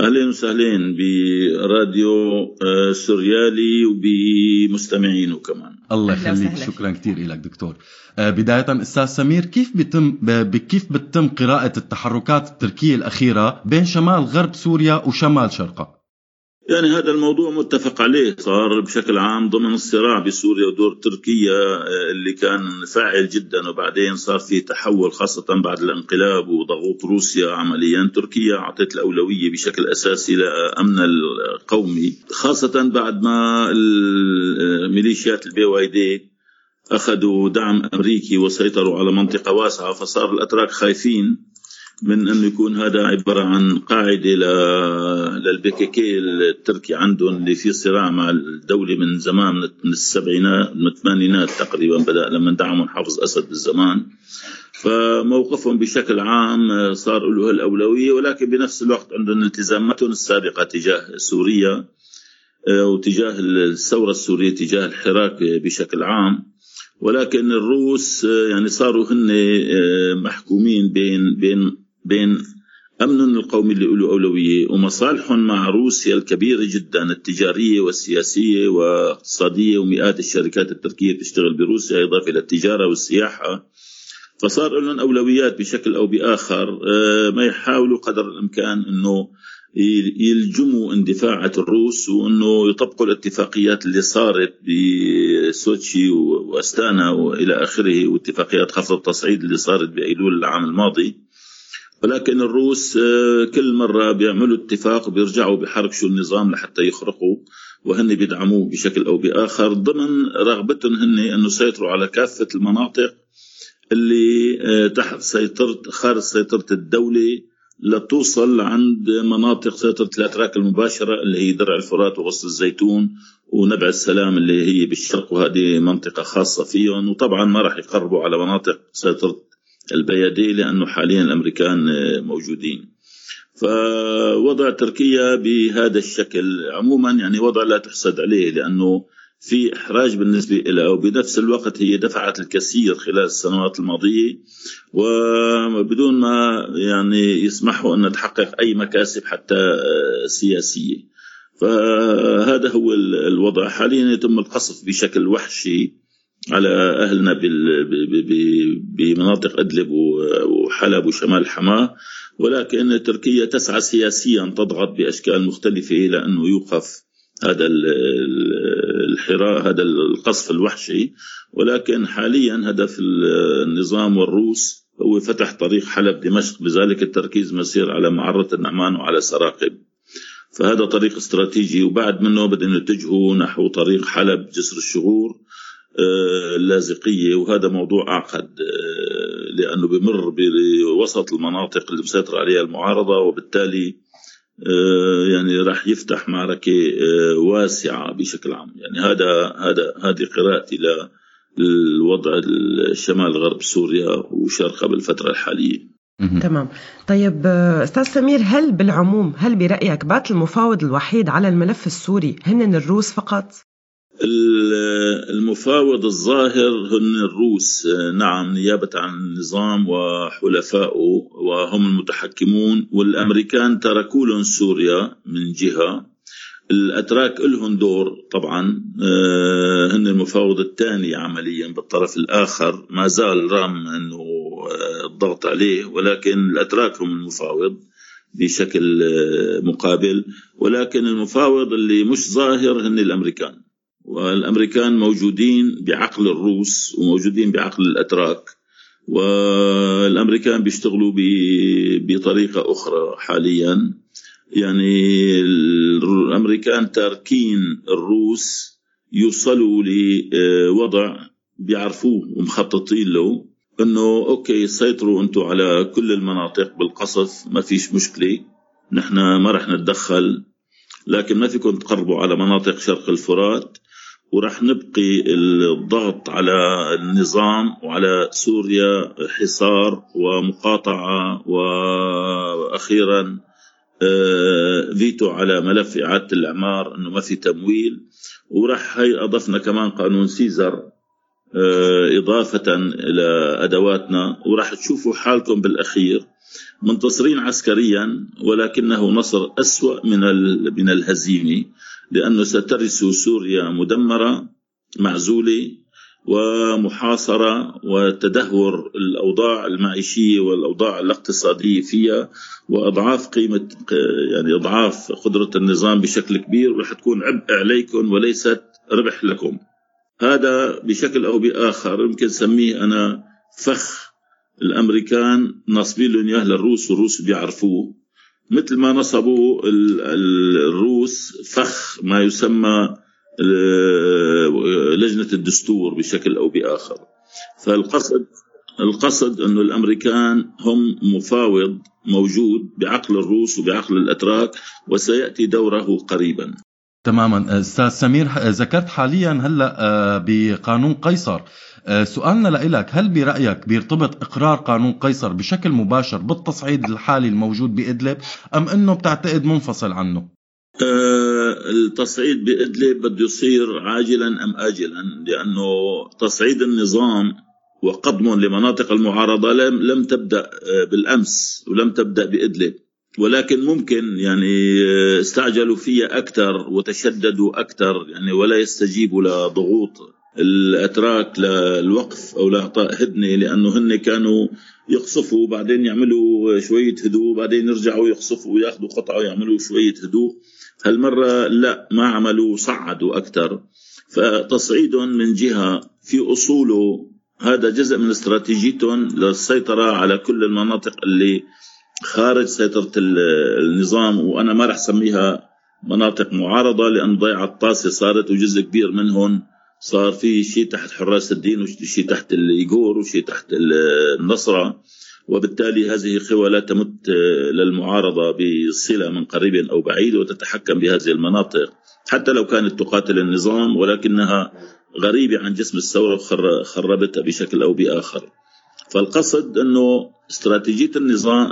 أهلا وسهلا براديو آه، سوريالي وبمستمعينه كمان. الله يخليك. شكرا كثير لك دكتور. آه، بداية أستاذ سمير كيف بيتم ب- كيف بتتم قراءة التحركات التركية الأخيرة بين شمال غرب سوريا وشمال شرقها؟ يعني هذا الموضوع متفق عليه. صار بشكل عام ضمن الصراع بسوريا ودور تركيا آه، اللي كان فاعل جدا وبعدين صار في تحول خاصة بعد الانقلاب وضغوط روسيا عمليا. تركيا أعطت الأولوية بشكل أساسي لأمن القومي خاصة بعد ما الميليشيات ال PYD أخذوا دعم أمريكي وسيطروا على منطقة واسعة فصار الأتراك خايفين. من انه يكون هذا عبارة عن قاعدة للبي كي كي التركي عندهم اللي في صراع مع الدولة من زمان من السبعينات من الثمانينات تقريبا بدأ لما دعموا حافظ أسد بالزمان. فموقفهم بشكل عام صار له الاولويه ولكن بنفس الوقت عندهم التزاماتهم السابقة تجاه سوريا وتجاه الثورة السورية تجاه الحراك بشكل عام. ولكن الروس يعني صاروا هن محكومين بين بين بين امنهم القومي اللي له أولوية ومصالحهم مع روسيا الكبيرة جدا التجارية والسياسية واقتصادية ومئات الشركات التركية بتشتغل بروسيا إضافة إلى التجارة والسياحة. فصار لهم أولويات بشكل أو بآخر ما يحاولوا قدر الإمكان إنه يلجموا اندفاعة الروس وإنه يطبقوا الاتفاقيات اللي صارت بسوتشي وأستانا وإلى آخره واتفاقيات خفض التصعيد اللي صارت بأيلول العام الماضي. ولكن الروس كل مرة بيعملوا اتفاق بيرجعوا بحركشوا النظام لحتى يخرقوا وهن بيدعموه بشكل أو بآخر. ضمن رغبتهم هن أنه يسيطروا على كافة المناطق اللي تحت سيطرة خارج سيطرة الدولة لتوصل عند مناطق سيطرة الأتراك المباشرة اللي هي درع الفرات وغصن الزيتون ونبع السلام اللي هي بالشرق وهذه منطقة خاصة فيهم. وطبعا ما راح يقربوا على مناطق سيطرة البيادي لأنه حاليا الأمريكان موجودين. فوضع تركيا بهذا الشكل عموما يعني وضع لا تحسد عليه لأنه في إحراج بالنسبة لها وبنفس الوقت هي دفعت الكثير خلال السنوات الماضية. وبدون ما يعني يسمحوا أن تحقق أي مكاسب حتى سياسية. فهذا هو الوضع. حاليا يتم القصف بشكل وحشي. على أهلنا بمناطق أدلب وحلب وشمال حماة ولكن تركيا تسعى سياسيا تضغط بأشكال مختلفة إلى أنه يوقف هذا الحراء هذا القصف الوحشي. ولكن حاليا هدف النظام والروس هو فتح طريق حلب دمشق. لذلك التركيز مسير على معرة النعمان وعلى سراقب. فهذا طريق استراتيجي. وبعد منه بدهم يتجهوا نحو طريق حلب جسر الشغور اللاذقية وهذا موضوع أعقد لأنه بمر بوسط المناطق اللي مسيطر عليها المعارضة وبالتالي يعني راح يفتح معركة واسعة بشكل عام. يعني هذا هذا هذه قراءتي للوضع الشمال غرب سوريا وشرقها بالفترة الحالية. تمام. طيب آه، أستاذ سمير هل بالعموم هل برأيك بات المفاوض الوحيد على الملف السوري هن الروس فقط؟ المفاوض الظاهر هن الروس. نعم نيابة عن النظام وحلفائه وهم المتحكمون والأمريكان تركوا لهم سوريا من جهة. الأتراك لهم دور طبعا. آه، هن المفاوض الثاني عمليا بالطرف الآخر. ما زال رغم أنه آه، الضغط عليه ولكن الأتراك هم المفاوض بشكل آه، مقابل. ولكن المفاوض اللي مش ظاهر هن الأمريكان. والأمريكان موجودين بعقل الروس وموجودين بعقل الأتراك والأمريكان بيشتغلوا بطريقة أخرى حاليا. يعني الأمريكان تاركين الروس يوصلوا لوضع بيعرفوه ومخططين له إنه أوكي سيطروا أنتم على كل المناطق بالقصف ما فيش مشكلة نحن ما رح نتدخل لكن ما فيكم تقربوا على مناطق شرق الفرات. ورح نبقي الضغط على النظام وعلى سوريا حصار ومقاطعة وأخيرا آه، فيتو على ملف إعادة الإعمار أنه ما في تمويل. ورح هي أضفنا كمان قانون سيزر آه، إضافة إلى أدواتنا. ورح تشوفوا حالكم بالأخير. منتصرين عسكريا ولكنه نصر أسوأ من من الهزيمة. لأنه سترث سوريا مدمرة معزولة ومحاصرة وتدهور الأوضاع المعيشية والأوضاع الاقتصادية فيها وأضعاف قيمة يعني أضعاف قدرة النظام بشكل كبير ورح تكون عبء عليكم وليست ربح لكم. هذا بشكل أو بآخر يمكن سميه أنا فخ الأمريكان ناصبين لهم إياه للروس والروس بيعرفوه. مثل ما نصبوا ال- ال- الروس فخ ما يسمى ال- لجنة الدستور بشكل أو بآخر. فالقصد القصد أنه الأمريكان هم مفاوض موجود بعقل الروس وبعقل الأتراك وسيأتي دوره قريبا. تماما. أستاذ سمير ذكرت حاليا هلأ آه، بقانون قيصر. آه، سؤالنا لإلك هل برأيك بيرتبط إقرار قانون قيصر بشكل مباشر بالتصعيد الحالي الموجود بإدلب أم أنه بتعتقد منفصل عنه؟ آه، التصعيد بإدلب بده يصير عاجلا أم آجلا لأنه تصعيد النظام وقضمه لمناطق المعارضة لم لم تبدأ آه، بالأمس ولم تبدأ بإدلب ولكن ممكن يعني آه، استعجلوا فيها أكثر وتشددوا أكثر يعني ولا يستجيبوا لضغوط الأتراك للوقف أو لإعطاء هدنة لأنه هن كانوا يقصفوا بعدين يعملوا شوية هدوء بعدين يرجعوا يقصفوا وياخذوا قطعة ويعملوا شوية هدوء. هالمرة لا ما عملوا صعدوا أكثر. فتصعيدهم من جهة في أصوله هذا جزء من استراتيجيتهم للسيطرة على كل المناطق اللي خارج سيطرة ال- النظام وأنا ما رح سميها مناطق معارضة لأن ضيعة الطاسة صارت وجزء كبير منهم صار في شيء تحت حراس الدين وشيء تحت الإيغور وشيء تحت ال- النصرة. وبالتالي هذه قوى لا تمت آه، للمعارضة بصلة من قريب أو بعيد وتتحكم بهذه المناطق. حتى لو كانت تقاتل النظام ولكنها غريبة عن جسم الثورة وخربتها بشكل أو بآخر. فالقصد أنه استراتيجية النظام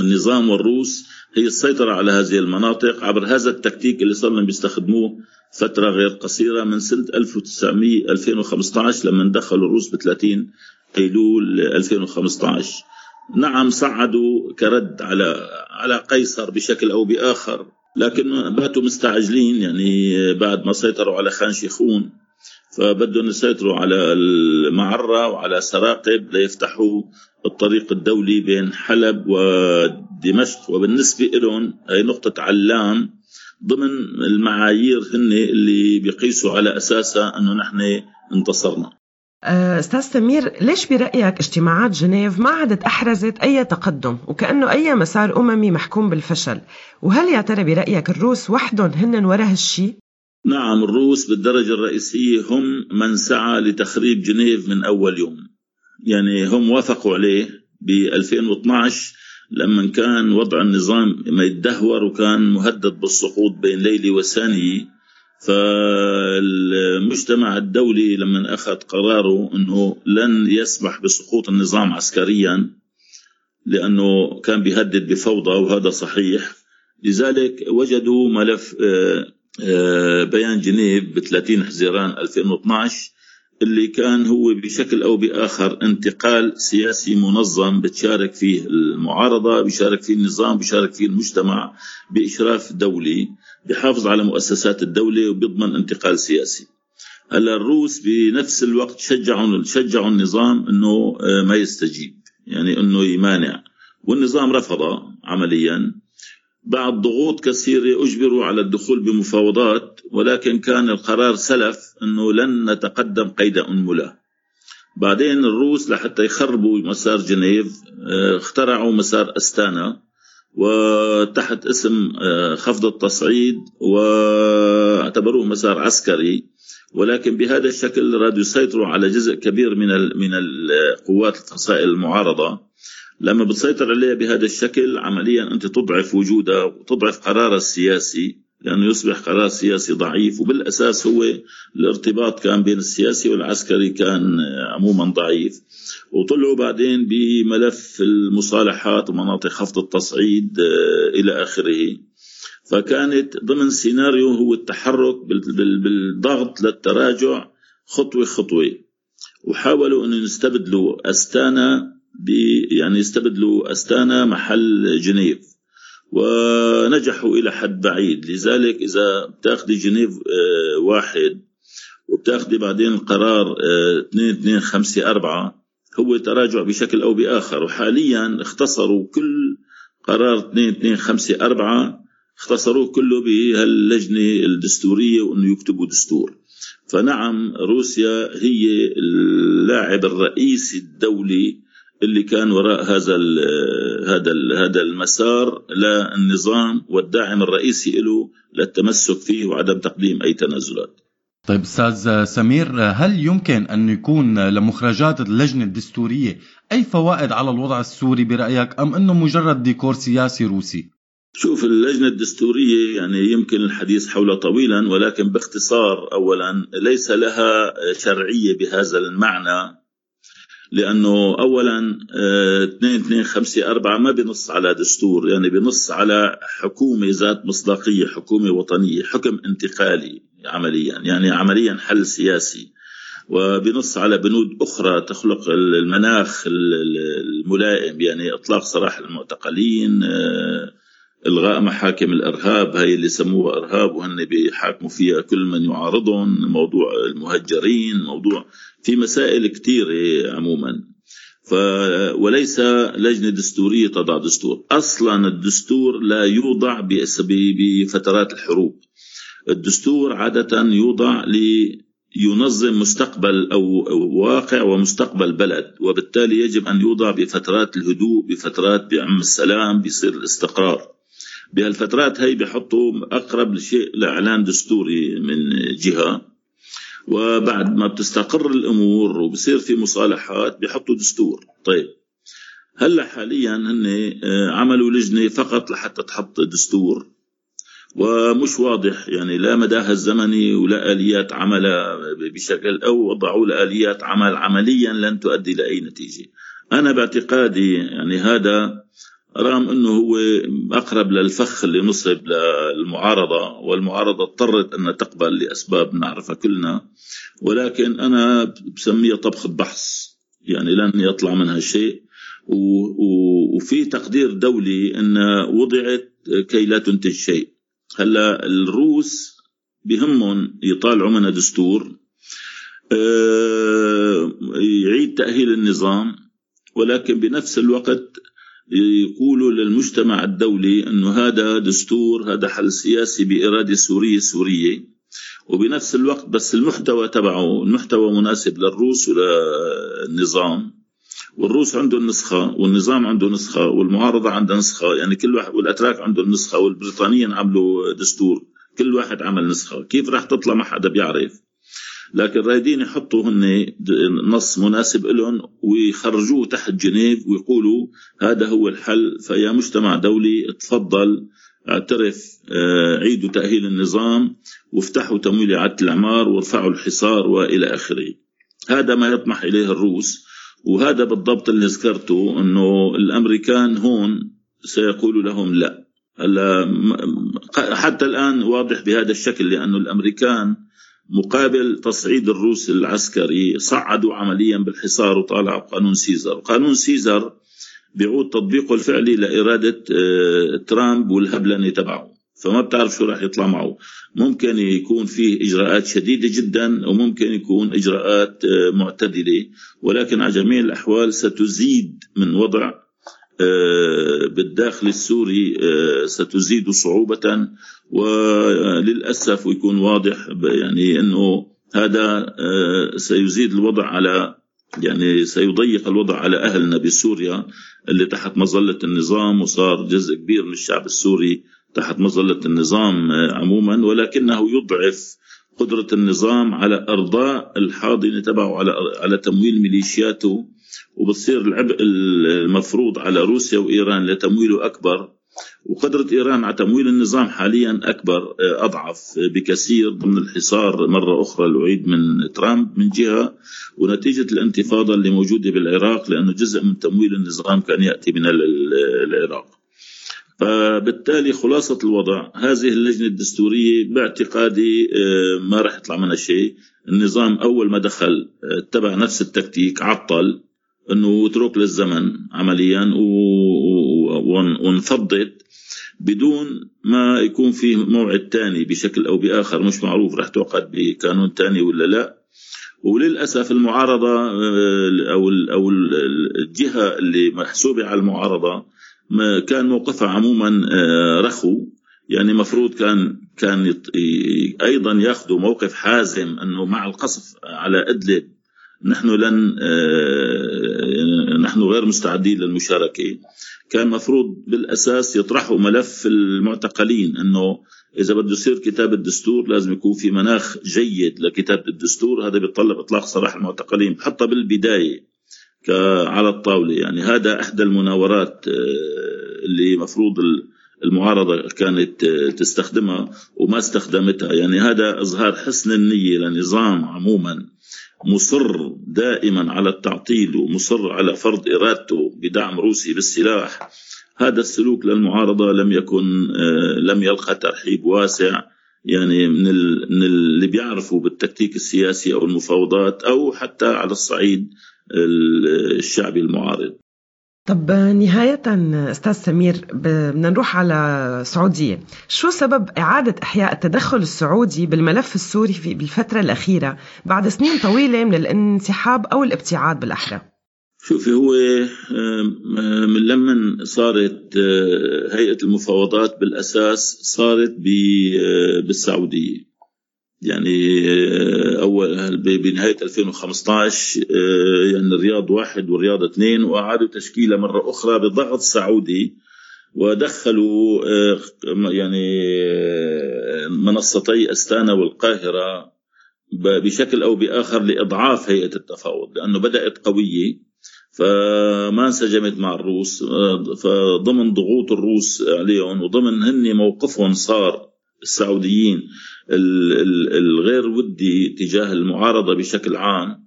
النظام والروس هي السيطرة على هذه المناطق عبر هذا التكتيك اللي صار لهم بيستخدموه فترة غير قصيرة من سنة 1900 2015 لما دخلوا الروس ب 30 أيلول 2015 نعم صعدوا كرد على على قيصر بشكل أو بآخر لكن باتوا مستعجلين يعني بعد ما سيطروا على خان شيخون فبدهم يسيطروا على المعرة وعلى سراقب ليفتحوا الطريق الدولي بين حلب ودمشق. وبالنسبة لهم هي نقطة علام ضمن المعايير هن اللي بيقيسوا على أساسها أنه نحن انتصرنا. آه، أستاذ سمير ليش برأيك اجتماعات جنيف ما عادت أحرزت أي تقدم وكأنه أي مسار أممي محكوم بالفشل؟ وهل يا ترى برأيك الروس وحدهم هن ورا هالشي؟ نعم الروس بالدرجة الرئيسية هم من سعى لتخريب جنيف من أول يوم. يعني هم وافقوا عليه ب 2012 لما كان وضع النظام ما يتدهور وكان مهدد بالسقوط بين ليلة وثانية فالمجتمع الدولي لما أخذ قراره أنه لن يسمح بسقوط النظام عسكريا لأنه كان بيهدد بفوضى وهذا صحيح. لذلك وجدوا ملف آه، آه، بيان جنيف ب 30 حزيران 2012 اللي كان هو بشكل أو بآخر انتقال سياسي منظم بتشارك فيه المعارضة بيشارك فيه النظام بيشارك فيه المجتمع بإشراف دولي بحافظ على مؤسسات الدولة وبيضمن انتقال سياسي. هلا الروس بنفس الوقت شجعوا شجعوا النظام إنه آه، ما يستجيب يعني إنه يمانع. والنظام رفض عمليا. بعد ضغوط كثيرة أجبروا على الدخول بمفاوضات ولكن كان القرار سلف أنه لن نتقدم قيد أنملة بعدين الروس لحتى يخربوا مسار جنيف آه، اخترعوا مسار أستانا وتحت اسم آه، خفض التصعيد واعتبروه مسار عسكري. ولكن بهذا الشكل رادوا يسيطروا على جزء كبير من من القوات الفصائل المعارضة. لما بتسيطر عليها بهذا الشكل عمليا أنت تضعف وجودها وتضعف قرارها السياسي. لأنه يصبح قرار سياسي ضعيف وبالأساس هو الارتباط كان بين السياسي والعسكري كان عموما ضعيف. وطلعوا بعدين بملف المصالحات ومناطق خفض التصعيد آه، إلى آخره. فكانت ضمن سيناريو هو التحرك بالضغط للتراجع خطوة خطوة. وحاولوا إنه يستبدلوا أستانا يعني يستبدلوا أستانا محل جنيف. ونجحوا إلى حد بعيد. لذلك إذا بتاخذي جنيف آه، واحد وبتاخذي بعدين القرار 2 2 5 4 هو تراجع بشكل أو بآخر. وحاليا اختصروا كل قرار 2 2 5 4 اختصروه كله بهاللجنة الدستورية وأنه يكتبوا دستور. فنعم روسيا هي اللاعب الرئيسي الدولي اللي كان وراء هذا ال هذا ال هذا المسار للنظام والداعم الرئيسي له للتمسك فيه وعدم تقديم أي تنازلات. طيب أستاذ سمير هل يمكن أن يكون لمخرجات اللجنة الدستورية أي فوائد على الوضع السوري برأيك أم أنه مجرد ديكور سياسي روسي؟ شوف اللجنة الدستورية يعني يمكن الحديث حولها طويلا ولكن باختصار أولا ليس لها شرعية بهذا المعنى لأنه اولا 2 2 5 4 ما بنص على دستور يعني بنص على حكومة ذات مصداقية حكومة وطنية حكم انتقالي عمليا يعني عمليا حل سياسي. وبنص على بنود أخرى تخلق المناخ الملائم يعني إطلاق سراح المعتقلين آه، إلغاء محاكم الإرهاب هاي اللي سموها إرهاب وهن بيحاكموا فيها كل من يعارضهم موضوع المهجرين موضوع في مسائل كثيره عموما. ف وليس لجنة دستورية تضع دستور. أصلا الدستور لا يوضع بفترات الحروب. الدستور عادة يوضع لينظم مستقبل أو واقع ومستقبل بلد وبالتالي يجب أن يوضع بفترات الهدوء بفترات بعم السلام بيصير الاستقرار. بهالفترات هي بحطوا أقرب شيء لإعلان دستوري من جهة. وبعد ما بتستقر الأمور وبصير في مصالحات بحطوا دستور. طيب. هلأ حاليا هن آه، عملوا لجنة فقط لحتى تحط دستور. ومش واضح يعني لا مداها الزمني ولا آليات عملها بشكل أو وضعوا اليات عمل عمليا لن تؤدي لأي نتيجة. أنا باعتقادي يعني هذا رغم إنه هو أقرب للفخ اللي نصب للمعارضة والمعارضة اضطرت أن تقبل لأسباب نعرفها كلنا. ولكن أنا بسميها طبخه بحث يعني لن يطلع منها شيء. وفي تقدير دولي إن وضعت كي لا تنتج شيء. هلأ الروس بهمهم يطالعوا منها دستور آه، يعيد تأهيل النظام ولكن بنفس الوقت يقولوا للمجتمع الدولي انه هذا دستور هذا حل سياسي بإرادة سورية سوريه وبنفس الوقت بس المحتوى تبعه المحتوى مناسب للروس وللنظام. والروس عندهم نسخة والنظام عنده نسخة والمعارضة عندها نسخة. يعني كل واحد والأتراك عندهم نسخة والبريطانيين عملوا دستور. كل واحد عمل نسخة. كيف راح تطلع؟ ما حدا بيعرف. لكن رايدين يحطوا هن نص مناسب لهم ويخرجوه تحت جنيف ويقولوا هذا هو الحل فيا مجتمع دولي تفضل اعترف آه، عيدوا تأهيل النظام وافتحوا تمويل إعادة الإعمار وارفعوا الحصار وإلى آخره. هذا ما يطمح إليه الروس وهذا بالضبط اللي ذكرته إنه الأمريكان هون سيقولوا لهم لا. حتى الآن واضح بهذا الشكل لأنه الأمريكان مقابل تصعيد الروس العسكري صعدوا عمليا بالحصار وطالعوا قانون سيزر. قانون سيزر بيعود تطبيقه الفعلي لإرادة آه، ترامب والهبلنة تبعه. فما بتعرف شو راح يطلع معه. ممكن يكون فيه إجراءات شديدة جدا وممكن يكون إجراءات آه، معتدلة. ولكن على جميع الأحوال ستزيد من وضع بالداخل السوري ستزيد صعوبة وللأسف ويكون واضح يعني أنه هذا سيزيد الوضع على يعني سيضيق الوضع على أهلنا بسوريا اللي تحت مظلة النظام وصار جزء كبير من الشعب السوري تحت مظلة النظام آه، عموما ولكنه يضعف قدرة النظام على إرضاء الحاضنة تبعه على على تمويل ميليشياته وبتصير العبء المفروض على روسيا وإيران لتمويله أكبر. وقدرة إيران على تمويل النظام حاليا أكبر آه، أضعف بكثير ضمن الحصار مرة أخرى الأعيد من ترامب من جهة. ونتيجة الانتفاضة اللي موجودة بالعراق لأنه جزء من تمويل النظام كان يأتي من العراق. فبالتالي خلاصة الوضع هذه اللجنة الدستورية باعتقادي آه، ما راح يطلع منها شيء. النظام أول ما دخل آه، اتبع نفس التكتيك عطل. أنه اترك للزمن عمليا وانفضت بدون ما يكون في موعد تاني بشكل أو بآخر مش معروف رح توقد بقانون تاني ولا لا. وللأسف المعارضة آه، أو أو الجهة اللي محسوبة على المعارضة كان موقفها عموما آه، رخو. يعني مفروض كان كان أيضا ياخذوا موقف حازم أنه مع القصف على أدلب نحن لن آه، نحن غير مستعدين للمشاركة. كان مفروض بالأساس يطرحوا ملف المعتقلين إنه إذا بده يصير كتاب الدستور لازم يكون في مناخ جيد لكتابه الدستور. هذا بيتطلب إطلاق سراح المعتقلين حتى بالبداية على الطاولة. يعني هذا إحدى المناورات آه، اللي مفروض المعارضة كانت آه، تستخدمها وما استخدمتها. يعني هذا إظهار حسن النية لنظام عموما. مصر دائما على التعطيل ومصر على فرض إرادته بدعم روسي بالسلاح. هذا السلوك للمعارضة لم يكن آه، لم يلقى ترحيب واسع. يعني من من اللي بيعرفوا بالتكتيك السياسي أو المفاوضات أو حتى على الصعيد الشعبي المعارض. طب نهاية أستاذ سمير بدنا نروح على السعودية شو سبب إعادة إحياء التدخل السعودي بالملف السوري في بالفترة الأخيرة؟ بعد سنين طويلة من الانسحاب أو الابتعاد بالأحرى. شوفي هو من لما صارت آه، هيئة المفاوضات بالأساس صارت آه، بالسعودية. يعني آه، أول بنهاية 2015 آه، يعني الرياض واحد والرياض اثنين وأعادوا تشكيلة مرة أخرى بضغط سعودي ودخلوا آه، يعني منصتي أستانا والقاهرة بشكل أو بآخر لإضعاف هيئة التفاوض لأنه بدأت قوية فما انسجمت مع الروس فضمن ضغوط الروس عليهم وضمن هن موقفهم صار السعوديين. الغير ودي تجاه المعارضة بشكل عام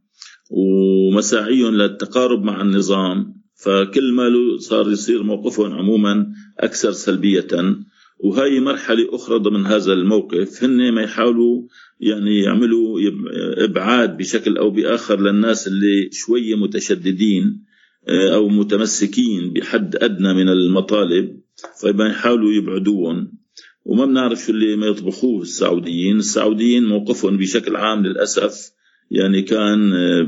ومساعيهم للتقارب مع النظام فكل ما صار يصير موقفهم عموما أكثر سلبية. وهي مرحلة أخرى ضمن هذا الموقف هن ما يحاولوا يعني يعملوا إبعاد بشكل أو بآخر للناس اللي شوية متشددين آه، أو متمسكين بحد أدنى من المطالب فما يحاولوا يبعدوهم وما بنعرف شو اللي ما يطبخوه السعوديين. السعوديين موقفهم بشكل عام للأسف يعني كان آه،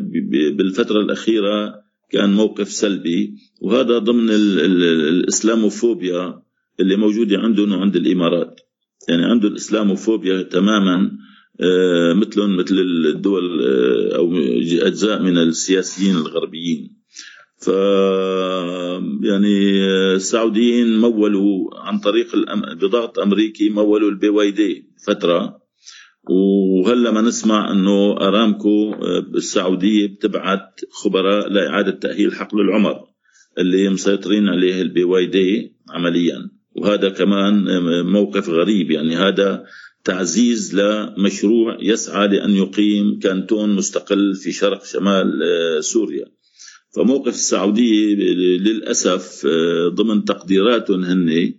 بالفترة الأخيرة كان موقف سلبي وهذا ضمن الإسلاموفوبيا اللي موجودة عندهم وعند الإمارات. يعني عنده الإسلاموفوبيا تماما آه، مثلهم مثل الدول آه، أو أجزاء من السياسيين الغربيين. ف يعني السعوديين مولوا عن طريق الأم... بضغط أمريكي مولوا ال PYD فترة. وهلا ما نسمع إنه أرامكو بالسعوديه بتبعت خبراء لإعادة تأهيل حقل العمر اللي مسيطرين عليه ال PYD عمليا. وهذا كمان موقف غريب يعني هذا تعزيز لمشروع يسعى لأن يقيم كانتون مستقل في شرق شمال سوريا. فموقف السعودية للأسف آه، ضمن تقديراتهم هن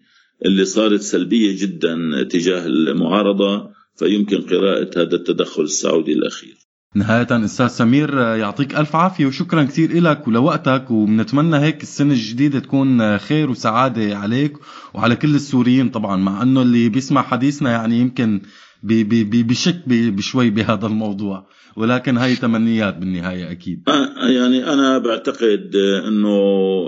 اللي صارت سلبية جدا تجاه المعارضة فيمكن قراءة هذا التدخل السعودي الأخير. نهاية أستاذ سمير يعطيك ألف عافية وشكرا كثير لك ولوقتك وبنتمنى هيك السنة الجديدة تكون خير وسعادة عليك وعلى كل السوريين طبعا مع أنه اللي بيسمع حديثنا يعني يمكن بشك بشوي بهذا الموضوع. ولكن هاي تمنيات بالنهاية أكيد. آه، يعني أنا بعتقد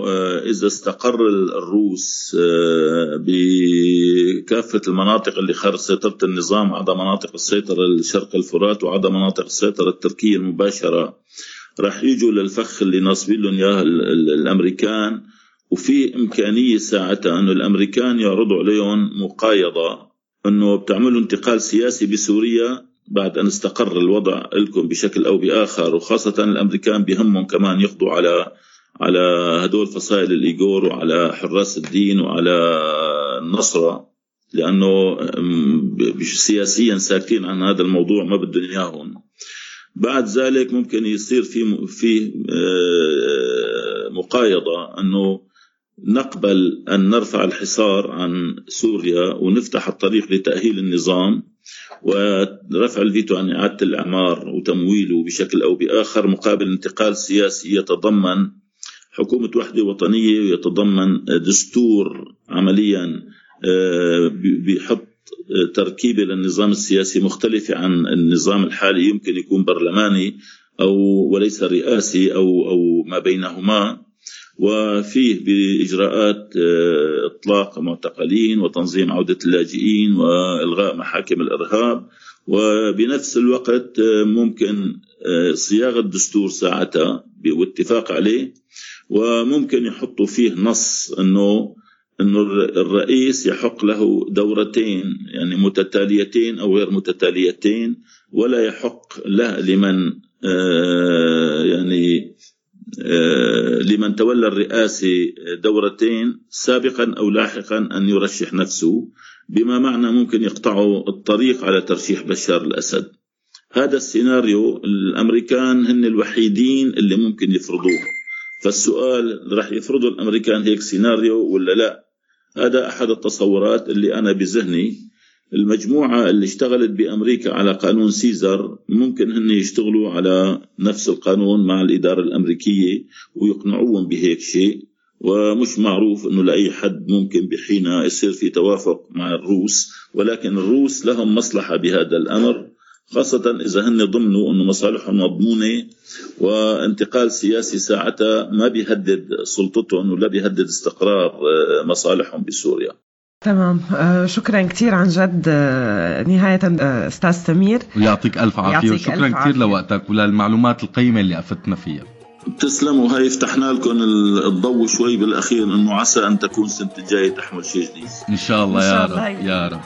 آه، إذا استقر الروس آه، بكافة المناطق اللي خارج سيطرة النظام عدا مناطق السيطرة الشرق الفرات وعدا مناطق السيطرة التركية المباشرة راح يجوا للفخ اللي ناصبين لهم إياه الأمريكان. وفي إمكانية ساعتها أنه الأمريكان يعرضوا عليهم مقايضة أنه بتعملوا انتقال سياسي بسوريا بعد أن استقر الوضع لكم بشكل أو بآخر وخاصة الأمريكان بهمهم كمان يقضوا على على هدول فصائل الإيغور وعلى حراس الدين وعلى النصرة لأنه سياسيا ساكتين عن هذا الموضوع ما بدهم إياهم. بعد ذلك ممكن يصير في في آه، مقايضة أنه نقبل أن نرفع الحصار عن سوريا ونفتح الطريق لتأهيل النظام. ورفع الفيتو عن إعادة الإعمار وتمويله بشكل أو بآخر مقابل انتقال سياسي يتضمن حكومة وحدة وطنية ويتضمن دستور عمليا آه، بيحط تركيبة للنظام السياسي مختلفة عن النظام الحالي يمكن يكون برلماني أو وليس رئاسي أو أو ما بينهما. وفيه بإجراءات آه، إطلاق معتقلين وتنظيم عودة اللاجئين وإلغاء محاكم الإرهاب. وبنفس الوقت آه، ممكن آه، صياغة دستور ساعتها واتفاق عليه. وممكن يحطوا فيه نص أنه أنه الرئيس يحق له دورتين يعني متتاليتين أو غير متتاليتين ولا يحق له لمن يعني لمن تولى الرئاسة دورتين سابقا أو لاحقا أن يرشح نفسه بما معنى ممكن يقطعوا الطريق على ترشيح بشار الأسد. هذا السيناريو الأمريكان هن الوحيدين اللي ممكن يفرضوه. فالسؤال رح يفرضوا الأمريكان هيك سيناريو ولا لا؟ هذا أحد التصورات اللي أنا بذهني. المجموعة اللي اشتغلت بأمريكا على قانون سيزر ممكن هن يشتغلوا على نفس القانون مع الإدارة الأمريكية ويقنعوهم بهيك شيء ومش معروف إنه لأي حد ممكن بحين يصير في توافق مع الروس ولكن الروس لهم مصلحة بهذا الأمر خاصة إذا هن ضمنوا أنه مصالحهم مضمونة وانتقال سياسي ساعتها ما بيهدد سلطتهم ولا بيهدد استقرار آه، مصالحهم بسوريا. تمام. آه شكرا كثير عن جد. آه نهاية آه أستاذ سمير. ويعطيك ألف عافية وشكرا كثير لوقتك وللمعلومات القيمة اللي افدتنا فيها. تسلموا هاي فتحنا لكم الضوء شوي بالأخير. إنه عسى أن تكون السنة الجاية تحمل شيء جديد. إن شاء الله يا رب يا رب.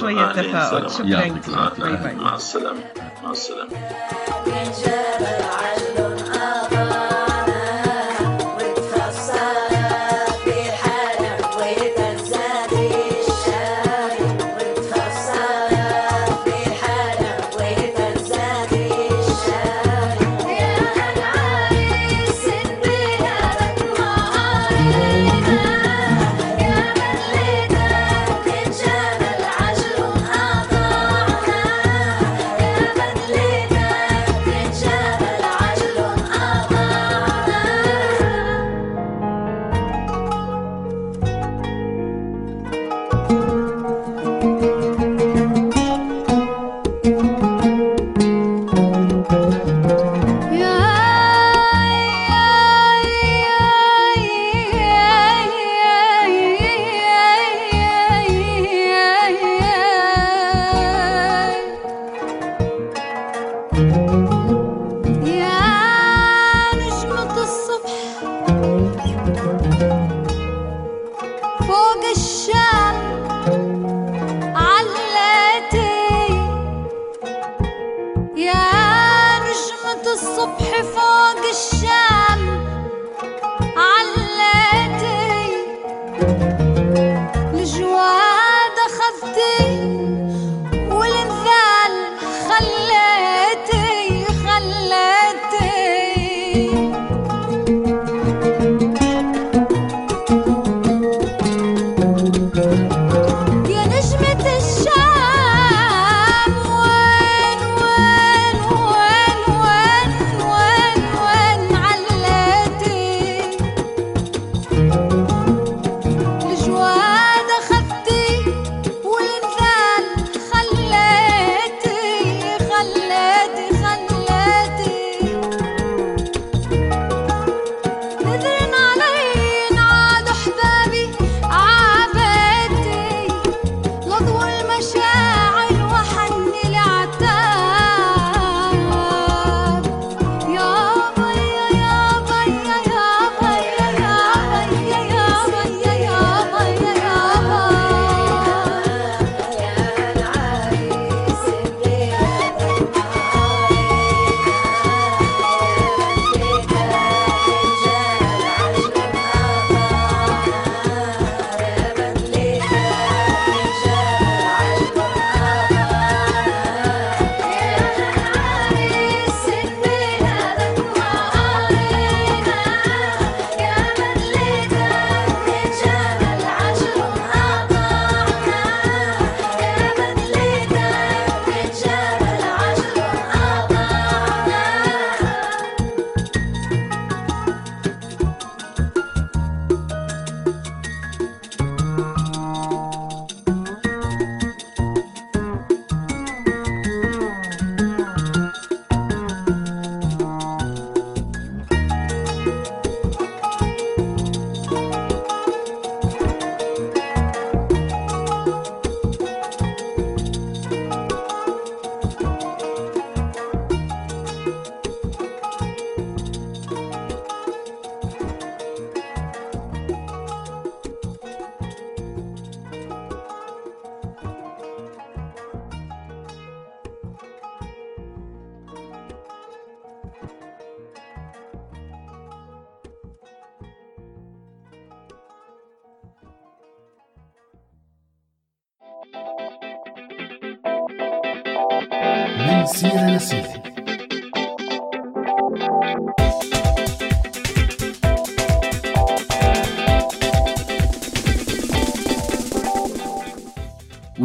شوية تفاؤل. شكرا كثير مع السلامة. مع السلامة.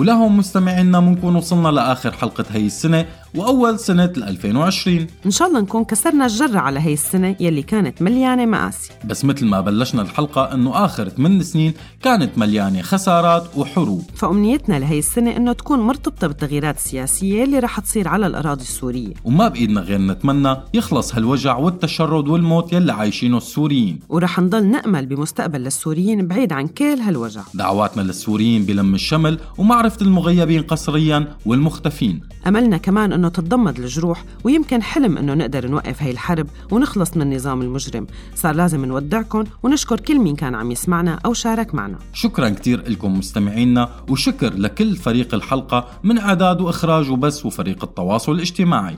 ولهم مستمعينا بنكون وصلنا لآخر حلقة هي السنة. وأول سنة 2020 إن شاء الله نكون كسرنا الجرة على هي السنة يلي كانت مليانة مآسي. بس مثل ما بلشنا الحلقة إنه آخر 8 سنين كانت مليانة خسارات وحروب. فأمنيتنا لهي السنة إنه تكون مرتبطة بالتغييرات السياسية اللي رح تصير على الأراضي السورية. وما بإيدنا غير نتمنى يخلص هالوجع والتشرد والموت يلي عايشينه السوريين. ورح نضل نأمل بمستقبل للسوريين بعيد عن كل هالوجع. دعواتنا للسوريين بلم الشمل ومعرفة المغيبين قسريا والمختفين. أملنا كمان إنه تتضمد الجروح ويمكن حلم إنه نقدر نوقف هاي الحرب ونخلص من النظام المجرم. صار لازم نودعكم ونشكر كل مين كان عم يسمعنا أو شارك معنا. شكرا كتير لكم مستمعينا وشكر لكل فريق الحلقة من إعداد وإخراج وبس وفريق التواصل الاجتماعي.